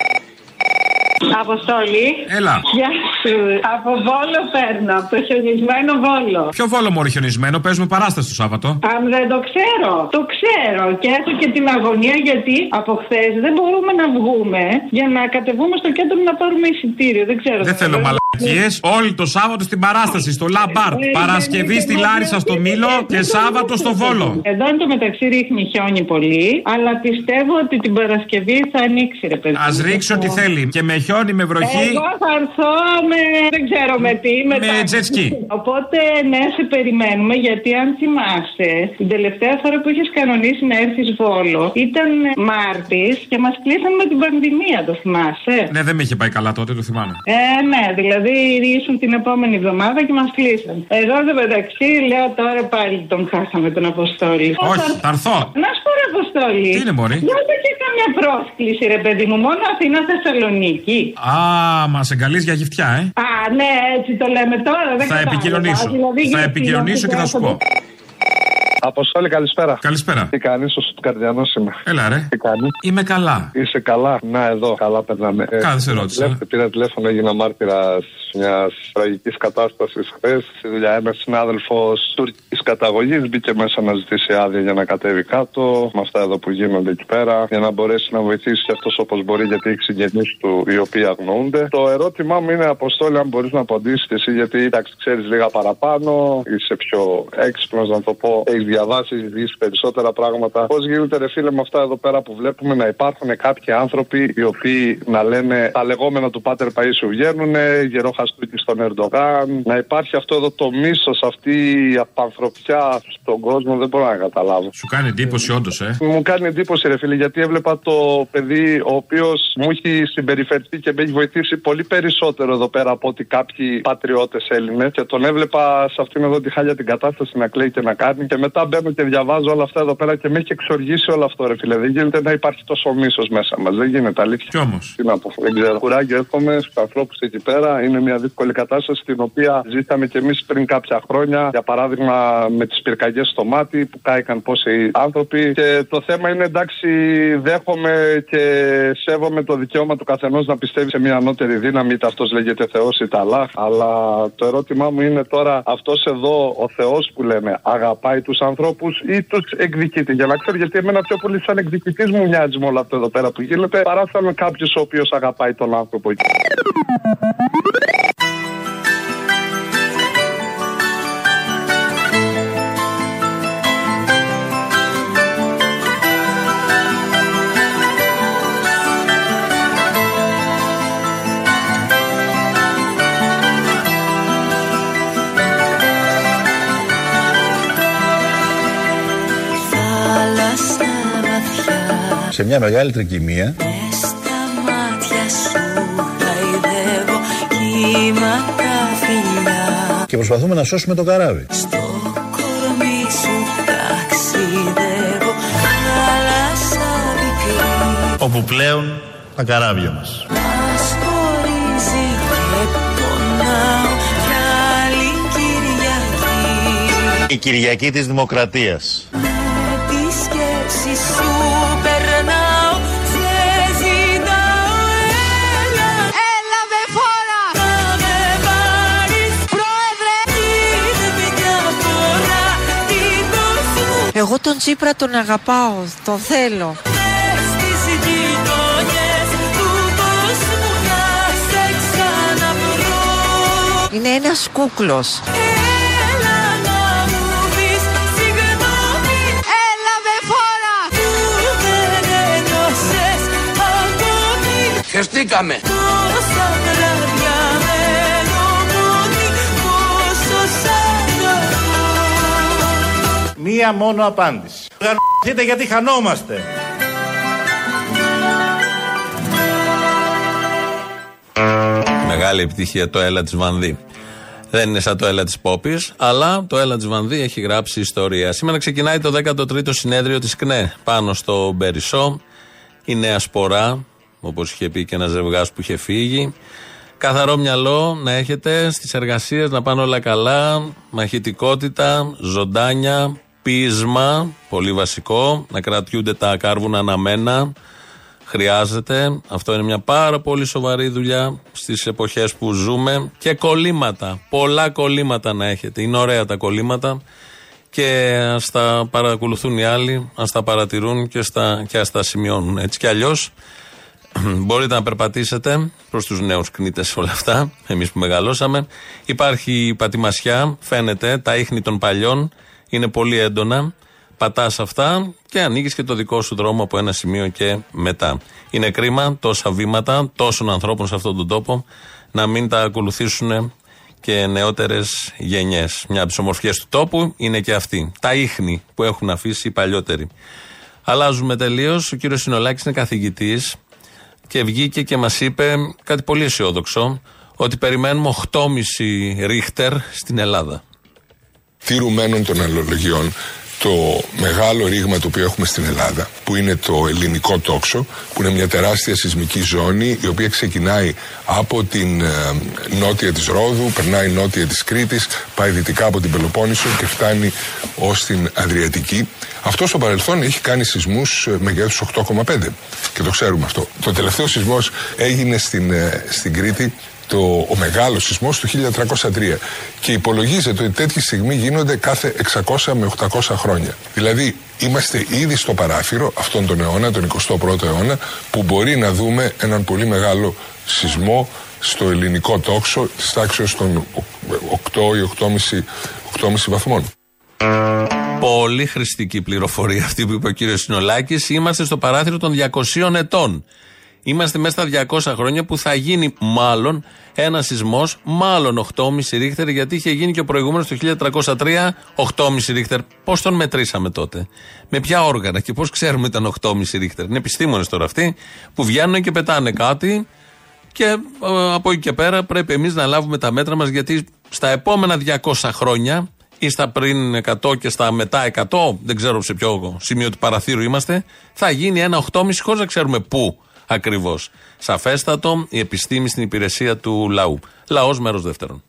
Αποστολή. Έλα. Γεια σου. Από Βόλο παίρνω, από το χιονισμένο Βόλο. Ποιο βόλο μωρή χιονισμένο, παίζουμε παράσταση το Σάββατο. Αν δεν το ξέρω, το ξέρω και έχω και την αγωνία γιατί από χθε δεν μπορούμε να βγούμε για να κατεβούμε στο κέντρο να πάρουμε εισιτήριο. Δεν ξέρω. Δεν θέλω μαλακίες. Όλοι το Σάββατο στην παράσταση, στο Λαμπάρ. Ε, Παρασκευή ναι, στη ναι, Λάρισα στο ναι, Μύλο ναι, και ναι, Σάββατο στο ναι, Βόλο. Εδώ εν τω μεταξύ ρίχνει χιόνι πολύ, αλλά πιστεύω ότι την Παρασκευή θα ανοίξει, ρε παιδί. Ας ρίξει ό,τι θέλει. Και με χιόνι, με βροχή. Εγώ θα έρθω με. δεν ξέρω με τι. Με, Με τα- jet ski. Οπότε ναι, σε περιμένουμε γιατί αν θυμάσαι, την τελευταία φορά που είχες κανονίσει να έρθεις Βόλο ήταν Μάρτης και μας κλείσαν με την πανδημία, το θυμάσαι; Ναι, δεν με είχε πάει καλά τότε, το θυμάμαι. Ε, ναι, δηλαδή ήσουν την επόμενη εβδομάδα και μας κλείσαν. Εδώ εδώ μεταξύ λέω τώρα πάλι τον χάσαμε τον Αποστόλη. Όχι, θα έρθω. Να σου πω ρε Αποστόλη. Τι είναι, μωρή; Δεν είχε καμιά πρόσκληση, ρε παιδί μου, μόνο Αθήνα Θεσσαλονίκη. Α, μας εγκαλείς για γυφτιά, ε. Α, ναι, έτσι το λέμε τώρα. Δεν Θα κατάλαβα. επικοινωνήσω. Δηλαδή, Θα γιατί επικοινωνήσω και θα σου πω. Αποστόλη, καλησπέρα. Καλησπέρα. Τι κάνεις, ο Καρδιανό είμαι. Έλα, ρε. Τι κάνεις; Είμαι καλά. Είσαι καλά. Να, εδώ, καλά περνάμε. Ε, Κάθε σε ρώτησα. τηλέφωνο- Πήρα τηλέφωνο, έγινα μάρτυρας μιας τραγικής κατάστασης χθες. Στη δουλειά ένα συνάδελφος τουρκικής καταγωγής μπήκε μέσα να ζητήσει άδεια για να κατέβει κάτω. Με αυτά εδώ που γίνονται εκεί πέρα. Για να μπορέσει να βοηθήσει και αυτός όπως μπορεί, γιατί έχει συγγενείς του οι οποίοι αγνοούνται. Το ερώτημά μου είναι, Αποστόλη, αν μπορείς να απαντήσεις εσύ, γιατί εντάξει, ξέρεις λίγα παραπάνω, είσαι πιο έξυπνος να το πω, έχεις διαβάσεις, έχει δεις περισσότερα πράγματα. Πώς γίνεται, ρε φίλε, με αυτά εδώ πέρα που βλέπουμε να υπάρχουν κάποιοι άνθρωποι οι οποίοι να λένε τα λεγόμενα του Πάτερ Παίσιου βγαίνουν, γερό χαστούκι στον Ερντογάν, να υπάρχει αυτό εδώ το μίσος, αυτή η απανθρωπιά στον κόσμο, δεν μπορώ να καταλάβω. Σου κάνει εντύπωση, όντως, ε; Μου κάνει εντύπωση, ρε φίλε, γιατί έβλεπα το παιδί ο οποίος μου έχει συμπεριφερθεί και με έχει βοηθήσει πολύ περισσότερο εδώ πέρα από ότι κάποιοι πατριώτες Έλληνες. Και τον έβλεπα σε αυτήν εδώ τη χάλια την κατάσταση να κλαίει και να κάνει. Και μετά μπαίνω και διαβάζω όλα αυτά εδώ πέρα και με έχει εξοργήσει όλο αυτό, ρε φίλε. Δεν γίνεται να υπάρχει τόσο μίσος μέσα μας. Δεν γίνεται, αλήθεια. Κι όμως. Τι να πω, δεν ξέρω. Κουράγιο εύχομαι στους ανθρώπους εκεί πέρα. Είναι μια δύσκολη κατάσταση την οποία ζήσαμε κι εμείς πριν κάποια χρόνια. Για παράδειγμα, με τις πυρκαγιές στο μάτι που κάηκαν πόσοι άνθρωποι. Και το θέμα είναι εντάξει, δέχομαι και σέβομαι το δικαίωμα του καθενός να πιστεύει σε μια ανώτερη δύναμη, είτε αυτός λέγεται Θεός είτε Allah. Αλλά το ερώτημά μου είναι τώρα, αυτός εδώ ο Θεός που λέμε, αγαπάει τους ανθρώπου ή τους εκδικείται. Για να ξέρω, γιατί εμένα πιο πολύ σαν εκδικητής μου μοιάζει με όλο αυτό εδώ πέρα που γίνεται, παρά σαν κάποιος ο οποίος αγαπάει τον άνθρωπο. Σε μια μεγάλη τρικυμία Στα μάτια σου χαϊδεύω κύμα τα φιλιά και προσπαθούμε να σώσουμε το καράβι. Στο κορμί σου ταξιδεύω Θάλασσα μικρή όπου πλέον τα καράβια μας. Μας χωρίζει και πονάω Κι άλλη Κυριακή Η Κυριακή της Δημοκρατίας. Εγώ τον Τσίπρα τον αγαπάω, τον θέλω. Στις γειτονιές του κόσμου να σε ξαναβρω Είναι ένας κούκλος. Έλα μία μόνο απάντηση. Γαμηθείτε γιατί χανόμαστε. Μεγάλη επιτυχία το έλα της Βανδύ. Δεν είναι σαν το έλα της Πόπης, αλλά το έλα της Βανδύ έχει γράψει ιστορία. Σήμερα ξεκινάει το 13ο συνέδριο της ΚΝΕ πάνω στο Μπερισό. Η νέα σπορά, όπως είχε πει και ένας ζευγάς που είχε φύγει. Καθαρό μυαλό να έχετε στις εργασίες, να πάνε όλα καλά. Μαχητικότητα, ζωντάνια, πείσμα, πολύ βασικό. Να κρατιούνται τα κάρβουνα αναμένα. Χρειάζεται. Αυτό είναι μια πάρα πολύ σοβαρή δουλειά στις εποχές που ζούμε. Και κολλήματα. Πολλά κολλήματα να έχετε. Είναι ωραία τα κολλήματα. Και ας τα παρακολουθούν οι άλλοι, ας τα παρατηρούν και, στα, και ας τα σημειώνουν. Έτσι κι αλλιώς μπορείτε να περπατήσετε προς τους νέους κνήτες όλα αυτά. Εμείς που μεγαλώσαμε. Υπάρχει πατημασιά, φαίνεται, τα ίχνη των παλιών είναι πολύ έντονα πατάς αυτά και ανοίγεις και το δικό σου δρόμο από ένα σημείο και μετά. Είναι κρίμα τόσα βήματα τόσων ανθρώπων σε αυτόν τον τόπο να μην τα ακολουθήσουν και νεότερες γενιές. Μια από τις ομορφιές του τόπου είναι και αυτή. Τα ίχνη που έχουν αφήσει οι παλιότεροι. Αλλάζουμε τελείως. Ο κύριος Συνολάκης είναι καθηγητής και βγήκε και μας είπε κάτι πολύ αισιόδοξο. Ότι περιμένουμε 8,5 ρίχτερ στην Ελλάδα. Τηρουμένων των αλλολογιών το μεγάλο ρήγμα το οποίο έχουμε στην Ελλάδα, που είναι το ελληνικό τόξο, που είναι μια τεράστια σεισμική ζώνη, η οποία ξεκινάει από την ε, νότια της Ρόδου, περνάει νότια της Κρήτης, πάει δυτικά από την Πελοπόννησο και φτάνει ως την Αδριατική. Αυτό στο παρελθόν έχει κάνει σεισμούς ε, μεγέθους 8,5 και το ξέρουμε αυτό. Το τελευταίο σεισμός έγινε στην, ε, στην Κρήτη το, ο μεγάλος σεισμός του 1303. Και υπολογίζεται ότι τέτοιοι στιγμή γίνονται κάθε 600 με 800 χρόνια. Δηλαδή, είμαστε ήδη στο παράθυρο αυτόν τον αιώνα, τον 21ο αιώνα, που μπορεί να δούμε έναν πολύ μεγάλο σεισμό στο ελληνικό τόξο της τάξης των 8 ή 8,5 βαθμών. Πολύ χρηστική πληροφορία αυτή που είπε ο κύριος Συνολάκης. Είμαστε στο παράθυρο των 200 ετών. Είμαστε μέσα στα 200 χρόνια που θα γίνει μάλλον ένα σεισμός, μάλλον 8,5 ρίχτερ, γιατί είχε γίνει και ο προηγούμενος το 1303 8,5 ρίχτερ. Πώς τον μετρήσαμε τότε, με ποια όργανα και πώς ξέρουμε ήταν 8,5 ρίχτερ; Είναι επιστήμονες τώρα αυτοί που βγαίνουν και πετάνε κάτι και ε, από εκεί και πέρα πρέπει εμείς να λάβουμε τα μέτρα μας γιατί στα επόμενα 200 χρόνια ή στα πριν 100 και στα μετά 100, δεν ξέρω σε ποιο σημείο του παραθύρου είμαστε, θα γίνει ένα 8,5 χωρίς να ξέρουμε πού ακριβώς. Σαφέστατο, η επιστήμη στην υπηρεσία του λαού. Λαός μέρος δεύτερον.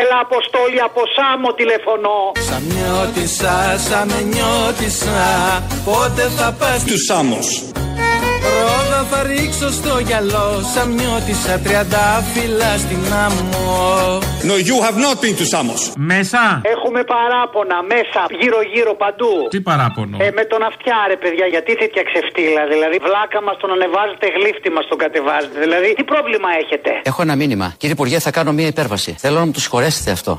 Έλα αποστόλη από Σάμο τηλεφωνώ Σαμιώτησα, σαμενιώτησα Πότε θα πας Τους Σάμος Ρόδα θα ρίξω στο γυαλό Σαμιώτησα τριάντα φύλλα στην άμμο No, you have not been to Samos. Μέσα. Έχουμε παράπονα μέσα, γύρω-γύρω παντού. Τι παράπονο; Ε, με τον αυτιά, ρε παιδιά, γιατί τέτοια ξεφτύλα. Δηλαδή, βλάκα μας τον ανεβάζετε, γλύφτη μας τον κατεβάζετε. Δηλαδή, τι πρόβλημα έχετε; Έχω ένα μήνυμα. Κύριε Υπουργέ, θα κάνω μία υπέρβαση. Θέλω να μου το συγχωρέσετε αυτό.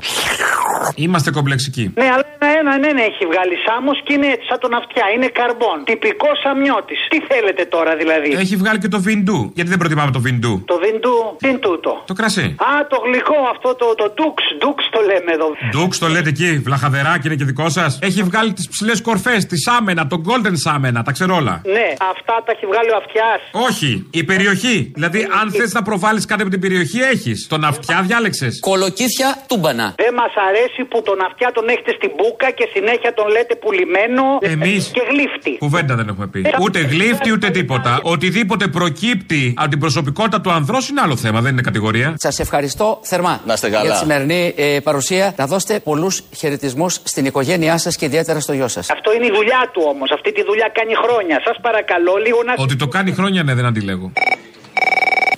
Είμαστε κομπλεξικοί. Ναι, αλλά ένα, ένα, ένα έχει βγάλει Σάμος και είναι έτσι σαν τον αυτιά. Είναι καρμπόν. Τυπικό σαμιώτη. Τι θέλετε τώρα δηλαδή; Έχει βγάλει και το βιντού. Γιατί δεν προτιμάμε το βιντού. Το βιντού, τι είναι τούτο; Το κρασί. Α, το γλυκό αυτό το, το ντουξ. Ντουξ το λέμε εδώ. Ντουξ το λέτε εκεί, βλαχαδεράκι είναι και δικό σας. Έχει βγάλει τις ψηλές κορφές, τη σάμενα, το golden σάμενα, τα ξέρω όλα. Ναι, αυτά τα έχει βγάλει ο αυτιάς. Όχι, η περιοχή. Δηλαδή, αν θες να προβάλλεις κάτι από την περιοχή, έχεις. Τον αυτιά διάλεξες. Κολοκύθια τούμπανα. Δεν μας αρέσει που τον αυτιά τον έχετε στην μπουκα και συνέχεια τον λέτε πουλημένο Εμείς. και γλύφτη. Κουβέντα δεν έχουμε πει. Ούτε γλύφτη ούτε τίποτα. Οτιδήποτε προκύπτει από την προσωπικότητα του ανδρό είναι άλλο θέμα, δεν είναι κατηγορία. Σας ευχαριστώ θερμά Να είστε καλά. για τη σημερινή ε, παρουσία. Να δώσετε πολλούς χαιρετισμούς στην οικογένειά σας και ιδιαίτερα στο γιο σας. Αυτό είναι η δουλειά του όμως. Αυτή τη δουλειά κάνει χρόνια. Σας παρακαλώ λίγο να. Ότι το κάνει χρόνια, ναι, δεν αντιλέγω.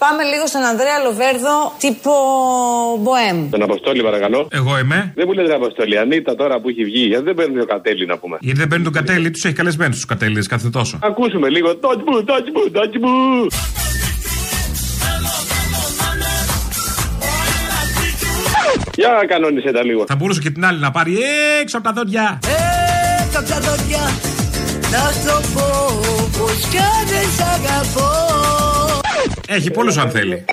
Πάμε λίγο στον Ανδρέα Λοβέρδο, τύπο Μποέμ. Τον Αποστόλη, παρακαλώ. Εγώ είμαι. Δεν μου λέτε Αποστόλη, Ανίτα τώρα που έχει βγει, γιατί δεν παίρνει ο Κατέλη να πούμε. Γιατί δεν παίρνει τον κατέλη, τους έχει καλεσμένους τους κατέληδε κάθε τόσο. Ακούσουμε λίγο. Touch μου, touch μου, touch μου. Για κανόνισε τα λίγο. Θα μπορούσε και την άλλη να πάρει έξω από τα δόντια. Έξω απ' τα δόντια Να σου πω πως κι αν δεν σ' αγαπώ Έχει πολλούς αν θέλει.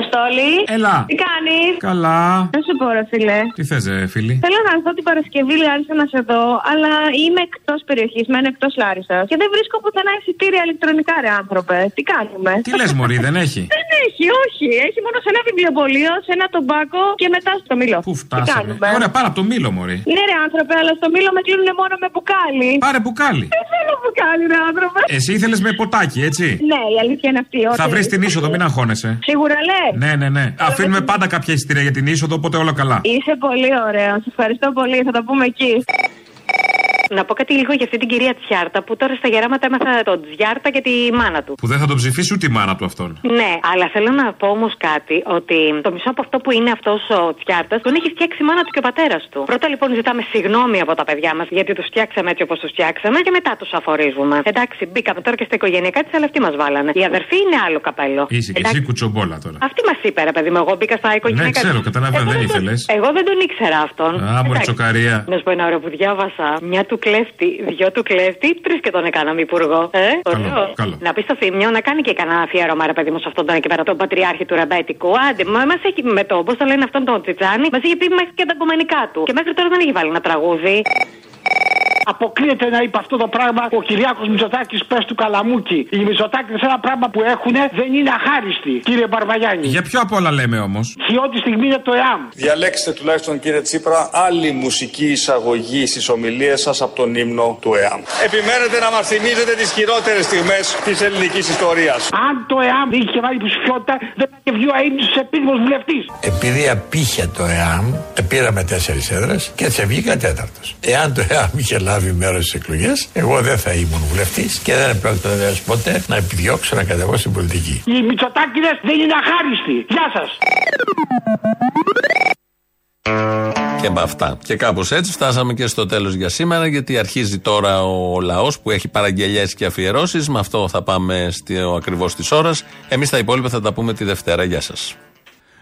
Αποστόλη. Έλα. Τι κάνεις; Καλά. Δεν σου πω, ρε φίλε. Τι θες, φίλη; Θέλω να έρθω την Παρασκευή Λάρισα να σε δω, αλλά είμαι εκτός περιοχής, μένω εκτός Λάρισα. Και δεν βρίσκω πουθενά εισιτήρια ηλεκτρονικά, ρε άνθρωπε. Τι κάνουμε; Τι λες, Μωρή, δεν έχει; Δεν έχει, όχι. Έχει μόνο σε ένα βιβλιοπωλείο, σε ένα τομπάκο και μετά στο μήλο. Πού Τι φτάσαμε; κάνουμε; Ωραία, πάρα από το μήλο, Μωρή. Ναι, ρε άνθρωπε, αλλά στο μήλο με κλείνουν μόνο με μπουκάλι. Πάρε μπουκάλι. Δεν θέλω μπουκάλι, ρε άνθρωπε. Εσύ ήθελες με ποτάκι, έτσι; Ναι, η αλήθεια είναι αυτή. Θα ότι- βρεις την είσοδο, μην αγχώνεσαι. Σίγουρα λες. Ναι, ναι, ναι. Αφήνουμε πάντα κάποια εισιτήρια για την είσοδο, οπότε όλα καλά. Είσαι πολύ ωραίος. Σε ευχαριστώ πολύ. Θα τα πούμε εκεί. Να πω κάτι λίγο για αυτή την κυρία Τσιάρτα που τώρα στα γεράματα έμαθα τον Τσιάρτα και τη μάνα του. Που δεν θα τον ψηφίσει ούτε η μάνα του αυτόν. Ναι, αλλά θέλω να πω όμως κάτι ότι το μισό από αυτό που είναι αυτός ο Τσιάρτας τον έχει φτιάξει η μάνα του και ο πατέρας του. Πρώτα λοιπόν ζητάμε συγγνώμη από τα παιδιά μας γιατί τους φτιάξαμε έτσι όπως τους φτιάξαμε και μετά τους αφορίζουμε. Εντάξει, μπήκαμε τώρα και στα οικογενειακά της, αλλά αυτοί μας βάλανε. Η αδερφή είναι άλλο καπέλο. Είσαι και εσύ κουτσομπόλα τώρα. Αυτή μας είπε, ρε παιδί μου, εγώ μπήκα στα Ναι, οικογενειακά. ξέρω, καταλαβαίνω, Εγώ δεν τον- ήθελες. Εγώ δεν τον ήξερα αυτόν. Α, μωρή Εντάξει. τσοκαρία. Να σου πω ένα ωραίο που διάβασα. Μια του κλέφτη, δυο του κλέφτη, τρεις και τον έκαναμε υπουργό. Ε, ωραίο. καλό. Να πει στο Θήμιο να κάνει και κανένα αφιέρωμα, ρε παιδί μου, σε αυτόν τον εκεί πέρα, τον πατριάρχη του Ρεμπέτικου. Άντε, μα μας έχει με το, πώ το λένε αυτόν τον Τσιτσάνι, μας είχε πει μέχρι και τα κομμενικά του. Και μέχρι τώρα δεν έχει βάλει ένα τραγούδι. Αποκλείεται να είπε αυτό το πράγμα ο Κυριάκος Μητσοτάκης πες του Καλαμούκη. Οι Μητσοτάκη σε ένα πράγμα που έχουν δεν είναι αχάριστοι, κύριε Μπαρβαγιάννη. Για ποιο απ' όλα λέμε όμως; Χιότη στιγμή είναι το ΕΑΜ. Διαλέξτε τουλάχιστον κύριε Τσίπρα άλλη μουσική εισαγωγή στις ομιλίες σας από τον ύμνο του ΕΑΜ. Επιμένετε να μας θυμίζετε τις χειρότερες στιγμές της ελληνικής ιστορίας. Αν το ΕΑΜ είχε βάλει υποψηφιότητα, δεν θα είχε βγει ο αίτητο επίδημο βουλευτής. Επειδή απήχε το ΕΑΜ, πήραμε τέσσερις έδρες και έτσι βγήκα τέταρτος. Εάν το ΕΑΜ είχε λάβει μέρος στις εκλογές, εγώ δεν θα ήμουν βουλευτής και δεν επρόκειτο βεβαίω ποτέ να επιδιώξω να κατεβώ στην πολιτική. Οι Μητσοτάκηδες δεν είναι αχάριστοι. Γεια σας. Και με αυτά. Και κάπως έτσι φτάσαμε και στο τέλος για σήμερα, γιατί αρχίζει τώρα ο λαός που έχει παραγγελίε και αφιερώσεις. Με αυτό θα πάμε ακριβώς τη ώρα. Εμείς τα υπόλοιπα θα τα πούμε τη Δευτέρα. Γεια σας.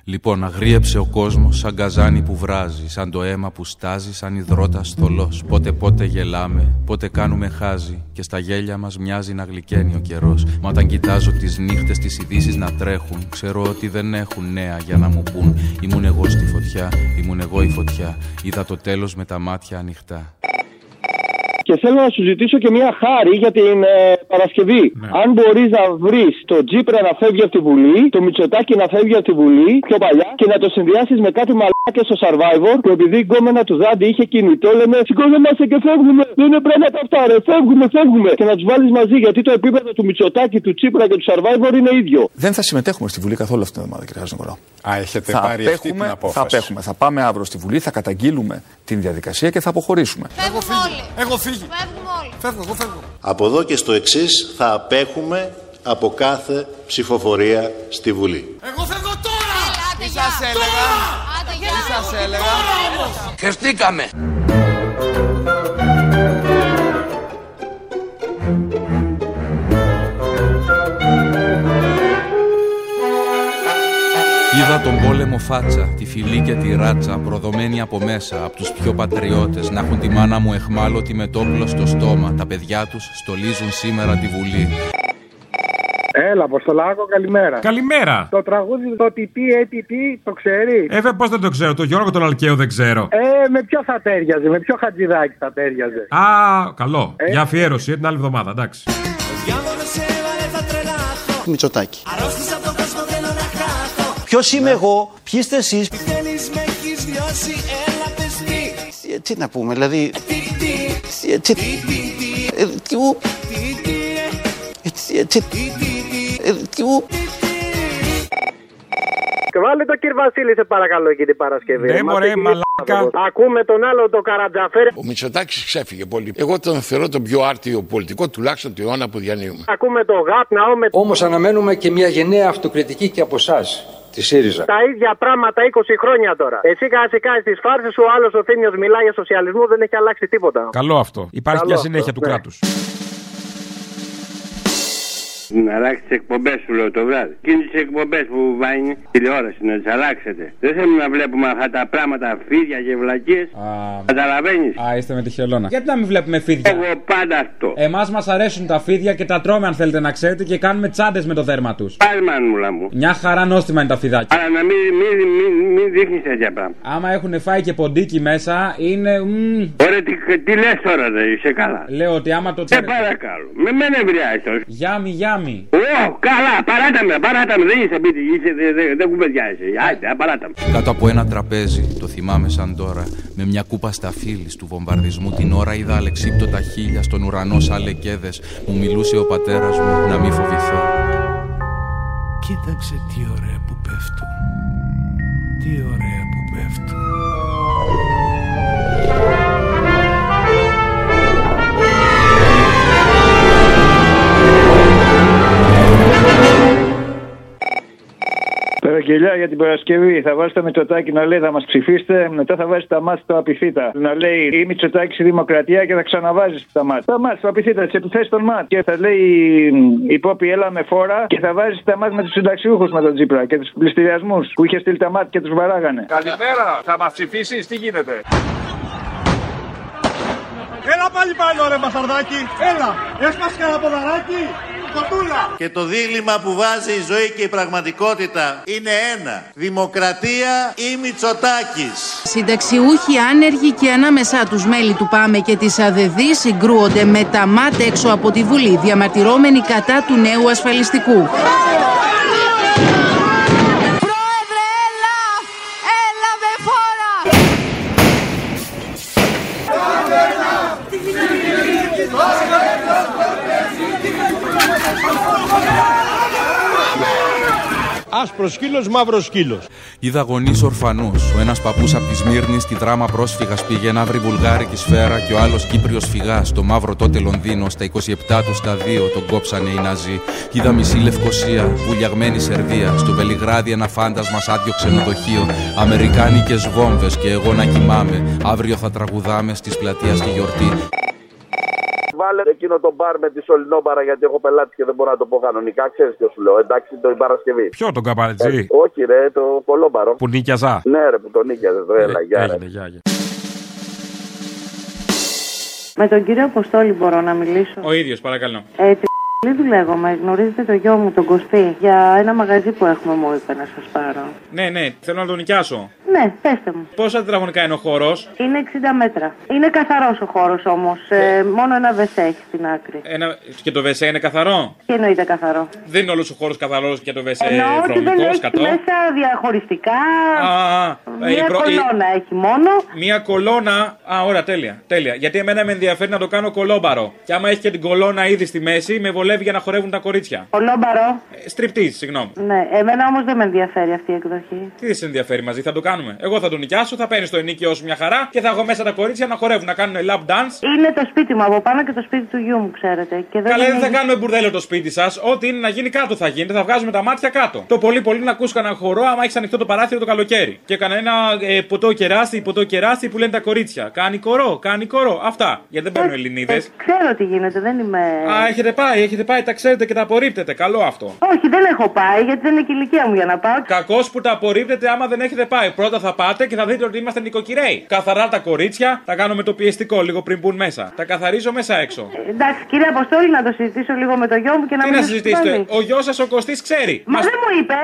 Λοιπόν, αγρίεψε ο κόσμος σαν καζάνι που βράζει, σαν το αίμα που στάζει, σαν υδρότα θολό. Πότε πότε γελάμε, πότε κάνουμε χάζι, και στα γέλια μας μοιάζει να γλυκαίνει ο καιρός. Μα όταν κοιτάζω τις νύχτες, τις ειδήσεις να τρέχουν, ξέρω ότι δεν έχουν νέα για να μου πούν. Ήμουν εγώ στη φωτιά, ήμουν εγώ η φωτιά. Είδα το τέλος με τα μάτια ανοιχτά. Και θέλω να σου ζητήσω και μια χάρη για την ε, Παρασκευή. Αν μπορείς να βρεις το Τζίπρα να φεύγει από τη Βουλή, το Μητσοτάκι να φεύγει από τη Βουλή πιο παλιά και να το συνδυάσεις με κάτι μαλάκια στο Survivor που επειδή η γκόμενα του Δάντη είχε κινητό, λέμε Σηκώνομαστε και φεύγουμε. Δεν είναι πράγματα αυτά, ρε. Φεύγουμε, φεύγουμε. Και να τους βάλεις μαζί γιατί το επίπεδο του Μητσοτάκι, του Τσίπρα και του Survivor είναι ίδιο. Δεν θα συμμετέχουμε στη Βουλή καθόλου αυτήν την εβδομάδα, κύριε Χαζηνικολάου. Α, έχετε θα πάρει αυτή την απέχουμε, απόφαση. Θα απέχουμε. Θα πάμε αύριο στη Βουλή, θα καταγγείλουμε την διαδικασία και θα αποχωρήσουμε. Έχω φύγει. Έχω φύγει. Φεύγουμε όλοι. Φεύγω, εγώ φεύγω. Από εδώ και στο εξής θα απέχουμε από κάθε ψηφοφορία στη Βουλή. Εγώ φεύγω τώρα! Τι σας έλεγα; Τι σας έλεγα; Χεστήκαμε. Είδα τον πόλεμο φάτσα, τη φυλή και τη ράτσα, προδομένη από μέσα, από τους πιο πατριώτες, να έχουν τη μάνα μου εχμάλωτη με το όπλο στο στόμα. Τα παιδιά τους στολίζουν σήμερα τη Βουλή. Έλα, Αποστολάκο, καλημέρα. Καλημέρα. Το τραγούδι το τι τι έτι τι, το ξέρει; Ε, πώς δεν το ξέρω, το Γιώργο τον Αλκαίο δεν ξέρω. Ε, με ποιο θα τέριαζε, με ποιο χατζηδάκι θα τέριαζε; Α, καλό. Ε. Για αφιέρωση, ε, την άλλη εβδομάδα, εντάξει. Μητσοτάκη. Ποιος είμαι εγώ, ποιοι είστε εσείς; Τι να πούμε, δηλαδή. Έτσι. ε, τι ου- Έτσι, έτσι. ε, τι ου- Και βάλε το κύριο Βασίλη, σε παρακαλώ, εκεί την Παρασκευή. Ναι, Μας μωρέ, έχει μαλάκα. λείψει. Ακούμε τον άλλο, το Καρατζαφέρ. Ο Μητσοτάκης ξέφυγε πολύ. Εγώ τον θεωρώ τον πιο άρτιο πολιτικό, τουλάχιστον του αιώνα που διανύουμε. Ακούμε το ΓΑΠ, Ναό, Όμως αναμένουμε και μια γενναία αυτοκριτική και από εσάς, τη ΣΥΡΙΖΑ. Τα ίδια πράγματα 20 χρόνια τώρα. Εσύ κάθεσαι κάνεις τις φάρσες σου, ο άλλος ο Θήμιος μιλάει για σοσιαλισμό, δεν έχει αλλάξει τίποτα. Καλό αυτό. Υπάρχει Καλό μια αυτό, συνέχεια του ναι. κράτους. Να αλλάξει τις εκπομπές σου, λέω το βράδυ. Και τις εκπομπές που βάζει τηλεόραση να τις αλλάξετε. Δεν θέλουμε να βλέπουμε αυτά τα πράγματα, φίδια και βλακίες. Καταλαβαίνεις; Α, είστε με τη χελώνα. Γιατί να μην βλέπουμε φίδια; Εγώ πάντα αυτό. Εμάς μας αρέσουν τα φίδια και τα τρώμε αν θέλετε να ξέρετε και κάνουμε τσάντες με το δέρμα τους. Πάλι μανούλα μου. Μια χαρά νόστιμα είναι τα φιδάκια. Αλλά να μην, μην, μην, μην δείχνεις τέτοια πράγματα. Άμα έχουν φάει και ποντίκι μέσα είναι. μμ. Ωραία, τι, τι λες τώρα, δεν είσαι καλά. Λέω ότι άμα το Σε ξέρετε. παρακαλώ. Με μένα εμπειριάζει τώρα. Γιάμι, γιάμι. Ω, καλά, παράτα με, παράτα με. Δεν είσαι σπίτι, είσαι, δεν δε, δεν κουβεντιάζεσαι. Άιτε, παράτα με. Κάτω από ένα τραπέζι, το θυμάμαι σαν τώρα, με μια κούπα σταφύλης του βομβαρδισμού την ώρα είδα αλεξίπτωτα χίλια στον ουρανό σαν λεκέδες. Μου μιλούσε ο πατέρας μου να μην φοβηθώ. Κοίταξε τι ωραία που πέφτουν. Τι ωραία που πέφτουν. Παραγγελιά για την Παρασκευή. Θα βάζει το Μητσοτάκι να λέει θα μας ψηφίσετε. Μετά θα βάζει τα μάτια στο απειθήτα. Να λέει η Μητσοτάκι η Δημοκρατία και θα ξαναβάζεις τα μάτια. Τα μάτια στο απειθήτα, τις επιθέσεις των μάτ. Και θα λέει η Πόπη έλα με φόρα και θα βάζεις τα μάτια με τους συνταξιούχους με τον Τζίπρα και τους πληστηριασμούς που είχε στείλει τα μάτια και τους βαράγανε. Καλημέρα, θα μας ψηφίσεις, τι γίνεται; Έλα πάλι πάνω ρε Μασαρδάκι. Έλα. Έσπασε κανένα ποδαράκι. Κοτούλα. Και το δίλημα που βάζει η ζωή και η πραγματικότητα είναι ένα. Δημοκρατία ή Μητσοτάκης. Συνταξιούχοι άνεργοι και ανάμεσά τους μέλη του ΠΑΜΕ και της ΑΔΕΔΗ συγκρούονται με τα ΜΑΤ έξω από τη Βουλή, διαμαρτυρώμενοι κατά του νέου ασφαλιστικού. Έλα με φόρα! Άσπρο σκύλος, μαύρος σκύλος. Είδα γονείς ορφανούς. Ο ένας παππούς από τη Σμύρνη στη δράμα πρόσφυγας πήγε να βρει βουλγάρικη σφαίρα και ο άλλος Κύπριος φυγάς. Στο μαύρο τότε Λονδίνο, στα 27 του στα 2 τον κόψανε οι Ναζί. Είδα μισή Λευκοσία, βουλιαγμένη Σερβία. Στο Βελιγράδι ένα φάντασμα σ' άδειο ξενοδοχείο. Αμερικάνικες βόμβες και εγώ να κοιμάμαι. Αύριο θα τραγουδάμε στις πλατεία στη γιορτή. Βάλε εκείνο το μπαρ με τη Σολυνόμπαρα γιατί έχω πελάτη και δεν μπορώ να το πω κανονικά. Ξέρεις ποιος σου λέω. Εντάξει, την Παρασκευή. Ποιο τον καπαρετζή. Ε, όχι, ρε, το κολόμπαρο. Που νίκιαζα. Ναι, ρε, που τον νίκιαζε. Το έλα, γεια. ρε. Έγινε, γεια, γεια. Με τον κύριο Αποστόλη μπορώ να μιλήσω; Ο ίδιος, παρακαλώ. Ε, τι δουλεύομαι. Γνωρίζετε το γιο μου, τον Κωστή. Για ένα μαγαζί που έχουμε, μου είπε να σας πάρω. Ναι, ναι, θέλω να τον νοικιάσω. Ναι, πέστε μου. Πόσα τετραγωνικά είναι ο χώρος; Είναι 60 μέτρα. Είναι καθαρός ο χώρος όμως. Ε, μόνο ένα βεσέ έχει στην άκρη. Ένα... Και το βεσέ είναι καθαρό; Τι εννοείται καθαρό; Δεν είναι όλος ο χώρος καθαρός και το βεσέ Εννοώ ότι δεν βρωμικός, έχει σκατό. μέσα διαχωριστικά. Α, α, ε, η Μία προ- η- κολόνα έχει μόνο. Μία κολόνα. Α, ωραία, τέλεια. τέλεια. Γιατί εμένα με ενδιαφέρει να το κάνω κολόμπαρο. Και άμα έχει και την κολόνα ήδη στη μέση, με βολεύει για να χορεύουν τα κορίτσια. Κολόμπαρο. Στριπτής, συγγνώμη. Ναι, εμένα όμως δεν με ενδιαφέρει αυτή η εκδοχή. Τι δεν σε ενδιαφέρει μαζί, θα το κάνουμε. Εγώ θα τον νοικιάσω, θα παίρνει το ενίκιο σου μια χαρά και θα έχω μέσα τα κορίτσια να χορεύουν, να κάνουν lap dance. Είναι το σπίτι μου από πάνω και το σπίτι του γιού μου, ξέρετε. Και δεν Καλά, δεν είναι- θα κάνουμε μπουρδέλο το σπίτι σας. Ό,τι είναι να γίνει κάτω θα γίνεται. Θα βγάζουμε τα μάτια κάτω. Το πολύ πολύ να ακούς κανένα χορό άμα έχεις ανοιχτό το παράθυρο το καλοκαίρι. Και κανένα ε, ποτό κεράσι, ποτό κεράσι που λένε τα κορίτσια. Κάνει κορό, κάνει κορό. Αυτά. Γιατί δεν παίρνουν Ελληνίδες. Ξέρω τι γίνεται, δεν είμαι. Α, έχετε πάει, έχετε πάει, τα ξέρετε και τα απορρίπτετε. Καλό αυτό. Όχι, δεν έχω πάει γιατί δεν είναι και η ηλικία μου για να πάω. Κακός που τα απορρίπτετε άμα δεν έχετε πάει. Πρώτα θα πάτε και θα δείτε ότι είμαστε νοικοκυρέοι. Καθαρά τα κορίτσια, τα κάνουμε το πιεστικό λίγο πριν μπουν μέσα. Τα καθαρίζω μέσα έξω. Εντάξει, κύριε Αποστόλη, να το συζητήσω λίγο με το γιο μου και να Τι μην να σας συζητήσετε, πάλι. ο γιος σας ο Κωστής ξέρει. Μα δεν μου είπε.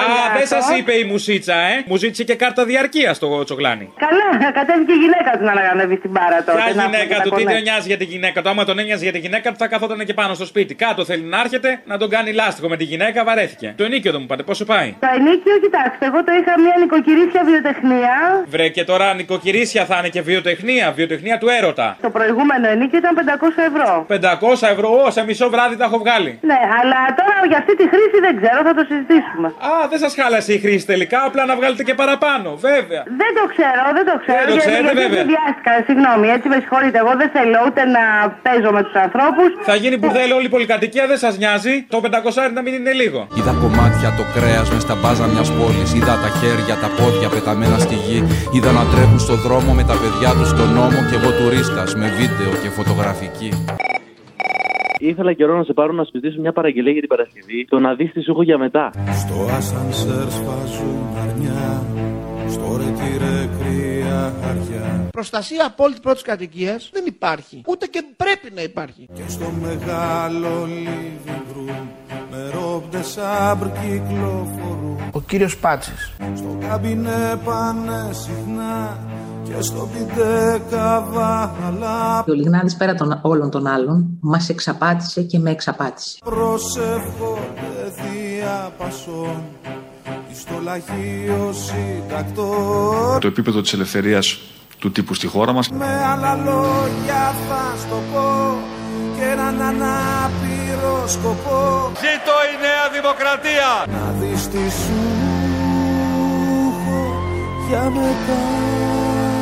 Α, δεν σας είπε η μουσίτσα, ε. Μου ζήτησε και κάρτα διαρκείας το τσογλάνι. Καλά, κατέβηκε η γυναίκα του να ανέβει στην μπάρα τότε. Ποια να έχουμε γυναίκα τα του, τι κονέ. δεν νοιάζει για τη γυναίκα του; Άμα τον ένοιαζε για τη γυναίκα του, θα καθόταν και πάνω στο σπίτι. Κάτω θέλει να έρχεται να τον κάνει λάστιχο με τη γυναίκα, βαρέθηκε. Το ενίκιο δεν μου πάτε, πόσο πάει; Το ενίκιο, κοιτάξτε, εγώ το είχα μια νοικοκυρίσια βιοτεχνία. Βρε και τώρα νοικοκυρίσια θα είναι και βιοτεχνία, βιοτεχνία του έρωτα. Το προηγούμενο ενίκιο ήταν 500 ευρώ. 500 ευρώ, ω, σε μισό βράδυ τα έχω βγάλει. Ναι, αλλά τώρα για αυτή τη χρήση δεν ξέρω, θα το συζητήσουμε. Α, δεν σας χάλασε η χρήση τελικά, απλά να βγάλετε και παραπάνω, βέβαια. Δεν το ξέρω, δεν το ξέρω. Δεν το γιατί- ξέρετε, γιατί βέβαια. συνδυάστηκα, συγγνώμη, έτσι με συγχωρείτε. Εγώ δεν θέλω ούτε να παίζω με τους ανθρώπους. Θα γίνει μπουρδέλο όλη η πολυκατοικία, δεν σας νοιάζει. Το 500 να μην είναι λίγο. Είδα κομμάτια το κρέας μες στα μπάζα μιας πόλης. Είδα τα χέρια, τα πόδια πεταμένα στη γη. Είδα να τρέχουν στο δρόμο με τα παιδιά τους στον νόμο και εγώ τουρίστας με βίντεο και φωτογραφική. Ήθελα καιρό να σε πάρω να συζητήσω μια παραγγελία για την Παρασκευή. Το να δεις τη σου έχω για μετά. Στο ασανσέρ σφάζουν αρνιά Στο ρετυρέ κρύα χαριά Προστασία απόλυτη πρώτης κατοικίας δεν υπάρχει. Ούτε και πρέπει να υπάρχει. Και στο μεγάλο living Με ρόμπτε σάμπρ κυκλοφορούν Ο κύριος Πάτσης. Στο καμπινέ πάνε συχνά Και στο πιντέ καβάλα Ο Λιγνάδης πέρα των όλων των άλλων μας εξαπάτησε και με εξαπάτησε. Προσεύχονται διαπασών Στο λαχείο συντακτό Το επίπεδο της ελευθερίας του τύπου στη χώρα μας Με άλλα λόγια θα στο πω Και έναν ανάπηρο σκοπό Ζήτω η Νέα Δημοκρατία! Να δεις τι σου έχω για μετά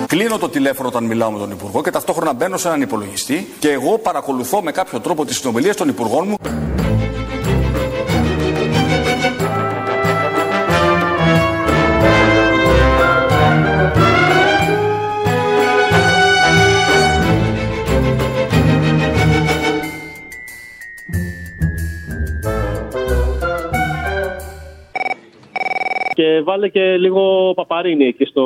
Κλείνω το τηλέφωνο όταν μιλάω με τον Υπουργό και ταυτόχρονα μπαίνω σε έναν υπολογιστή και εγώ παρακολουθώ με κάποιο τρόπο τις συνομιλίες των Υπουργών μου. Και βάλε και λίγο παπαρίνι εκεί στο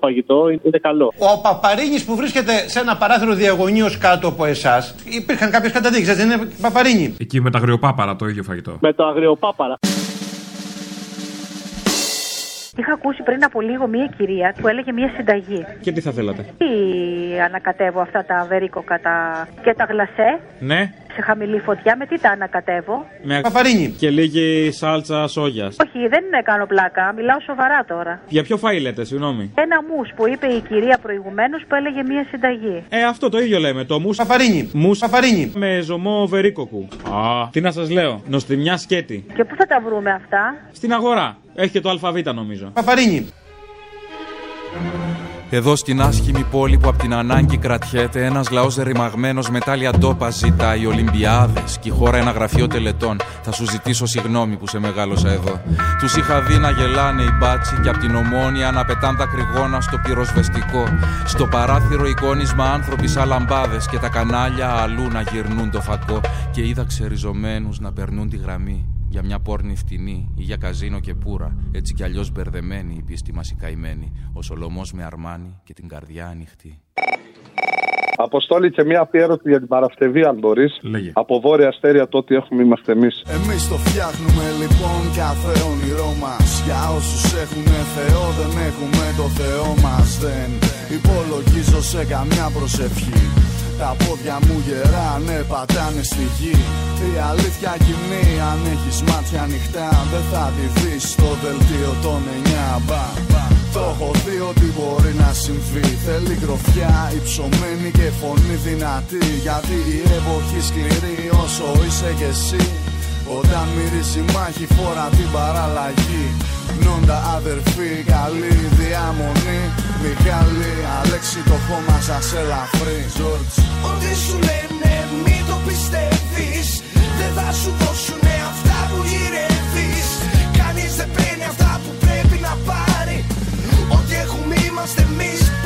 φαγητό. Είναι καλό. Ο Παπαρίνης που βρίσκεται σε ένα παράθυρο διαγωνίως κάτω από εσάς, υπήρχαν κάποιες καταδείξεις, δεν είναι Παπαρίνη; Εκεί με τα αγριοπάπαρα το ίδιο φαγητό. Με το αγριοπάπαρα. Είχα ακούσει πριν από λίγο μία κυρία που έλεγε μία συνταγή. Και τι θα θέλατε; Τι ανακατεύω αυτά τα βερίκοκα τα... και τα γλασέ; Ναι, σε χαμηλή φωτιά, με τι τα ανακατεύω; με Παπαρίνη. Και λίγη σάλτσα σόγιας. Όχι, δεν κάνω πλάκα, μιλάω σοβαρά τώρα. Για ποιο φαΐ λέτε, συγγνώμη; Ένα μους που είπε η κυρία προηγουμένως που έλεγε μία συνταγή. Ε, αυτό το ίδιο λέμε. Το μους. Παπαρίνη. Μους Παπαρίνη. με ζωμό βερίκοκου. Α, τι να σας λέω. Νοστιμιά σκέτη. Και πού θα τα βρούμε αυτά; Στην αγορά. Έχει και το αλφαβήτα νομίζω. Παπαρίνη. Εδώ στην άσχημη πόλη που απ' την ανάγκη κρατιέται, ένας λαός ρημαγμένο με τάλια ντόπα ζητάει Ολυμπιάδες και η χώρα ένα γραφείο τελετών. Θα σου ζητήσω συγγνώμη που σε μεγάλωσα εδώ. Τους είχα δει να γελάνε οι μπάτσι και απ' την ομόνια να πετάν τα κρυγόνα στο πυροσβεστικό. Στο παράθυρο εικόνισμα άνθρωποι σαν λαμπάδες και τα κανάλια αλλού να γυρνούν το φακό. Και είδα ξεριζωμένους να περνούν τη γραμμή για μια πόρνη φτηνή ή για καζίνο και πουρα. Έτσι κι αλλιώς μπερδεμένη η πίστη μας η καημένη. Ο Σολομός με αρμάνι και την καρδιά ανοιχτή. Αποστόλη και μια αφιέρωση για την Παρασκευή, αν μπορείς. Λέγε. Από βόρεια αστέρια, το ότι έχουμε είμαστε εμείς. Εμείς το φτιάχνουμε λοιπόν κάθε όνειρό μας Για όσους έχουν Θεό δεν έχουμε το Θεό μας Δεν υπολογίζω σε καμιά προσευχή Τα πόδια μου γερά ναι πατάνε στη γη. Η αλήθεια κοινή αν έχεις μάτια ανοιχτά Δεν θα τη δεις στο δελτίο των 9 μπα, μπα. Το έχω δει ότι μπορεί να συμβεί. Θέλει γροφιά υψωμένη και φωνή δυνατή. Γιατί η εποχή σκληρή όσο είσαι κι εσύ όταν μυρίζει μάχη φορά την παραλλαγή Νόντα αδερφή, καλή διαμονή. Μιχάλη, Αλέξη το χώμα σας ελαφρύ Ζόρτς Ό,τι σου λένε μην το πιστεύεις. Δεν θα σου δώσουνε αυτά που γυρεύεις. Κανείς δεν παίρνει αυτά που πρέπει να πάρει. Ό,τι έχουμε είμαστε εμείς. πάντο χαμπάρι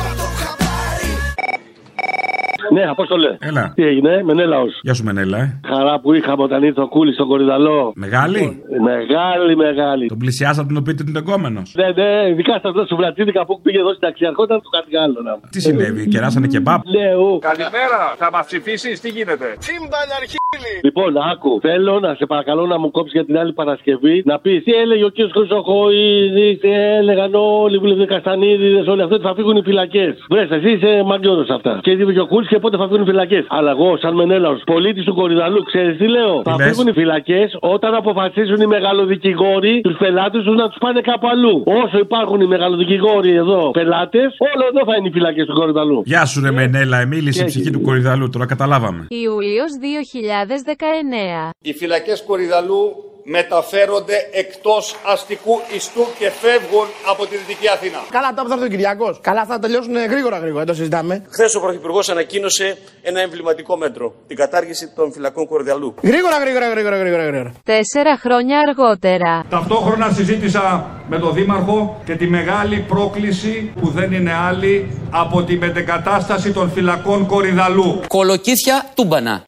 Ναι, Απόστολε. Έλα. Τι έγινε, Μενέλαος. Γεια σου, Μενέλα, ε. Χαρά που είχαμε όταν ήρθε ο Κούλης στον Κορυδαλό. Μεγάλη; Μεγάλη, μεγάλη. Τον πλησιάσατε να τον πείτε ότι είναι εγκόμενο. Ναι, ναι, ειδικά σε αυτό σου βλατσίδικα που πήγε εδώ στην ταξιαρχότητα του κάτι άλλο. να. Τι συνέβη, κεράσανε και μπαπ; Ναι, ο. Καλημέρα, θα μας ψηφίσεις, τι γίνεται; Λοιπόν, άκου. Θέλω να σε παρακαλώ να μου κόψεις για την άλλη Παρασκευή να πεις τι έλεγε ο κ. Χρυσοχοίδης, τι έλεγαν όλοι οι βουλευτές Καστανίδης, όλοι αυτοί ότι θα φύγουν οι φυλακές. Βρες, εσύ είσαι μαγκιόρο αυτά. Και είπε και ο Κούλης και πότε θα φύγουν οι φυλακές. Αλλά εγώ, σαν μενέλαος, πολίτης του Κορυδαλού, ξέρεις τι λέω; θα λες; φύγουν οι φυλακές όταν αποφασίσουν οι μεγαλοδικηγόροι τους πελάτες τους να τους πάνε κάπου αλλού. Όσο υπάρχουν οι μεγαλοδικηγόροι εδώ πελάτες, όλο εδώ θα είναι οι φυλακές του Κορυδαλού. Γεια σου, ρε Μενέλα, εμίλησε η ψυχή του κορυδαλού, τώρα καταλάβαμε. Ιούλιος 2019. Οι φυλακές Κορυδαλού μεταφέρονται εκτός αστικού ιστού και φεύγουν από τη Δυτική Αθήνα. Καλά, τώρα που θα έρθει ο Κυριακό. Καλά, θα τελειώσουν γρήγορα γρήγορα, δεν το συζητάμε. Χθες ο Πρωθυπουργός ανακοίνωσε ένα εμβληματικό μέτρο, την κατάργηση των φυλακών Κορυδαλού. Γρήγορα, γρήγορα, γρήγορα, γρήγορα. γρήγορα. Τέσσερα χρόνια αργότερα. Ταυτόχρονα συζήτησα με τον Δήμαρχο και τη μεγάλη πρόκληση που δεν είναι άλλη από τη μετεκατάσταση των φυλακών Κορυδαλού. Κολοκύθια τούμπανα.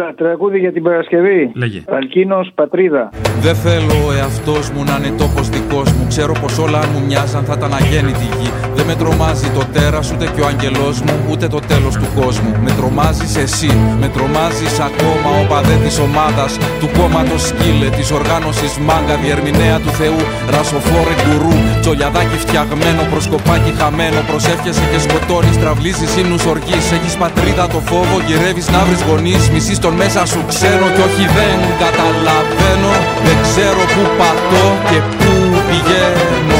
Έλα, τραγούδι για την Παρασκευή. Λέγε. Αλκίνος Πατρίδα. Δεν θέλω ο εαυτός μου να είναι τόπος δικός μου. Ξέρω πως όλα αν μου μοιάζαν θα ήταν αγέννητη γη. Δεν με τρομάζει το τέρας ούτε και ο αγγελό μου, ούτε το τέλος του κόσμου. Με τρομάζεις εσύ, με τρομάζεις ακόμα ο παδέ της ομάδας. Του κόμματος σκύλε, της οργάνωσης μάγκα, διερμηνέα του Θεού. Ρασοφόρε γκουρού, τσολιαδάκι φτιαγμένο, προσκοπάκι χαμένο. Προσεύχεσαι και σκοτώνεις, τραυλίζεις ύμνους οργής. Έχεις πατρίδα το φόβο, γυρεύεις να βρεις γονείς. Μισή τον μέσα σου ξένο κι όχι δεν καταλαβαίνω. Δεν ξέρω που πατώ και που πηγαίνω.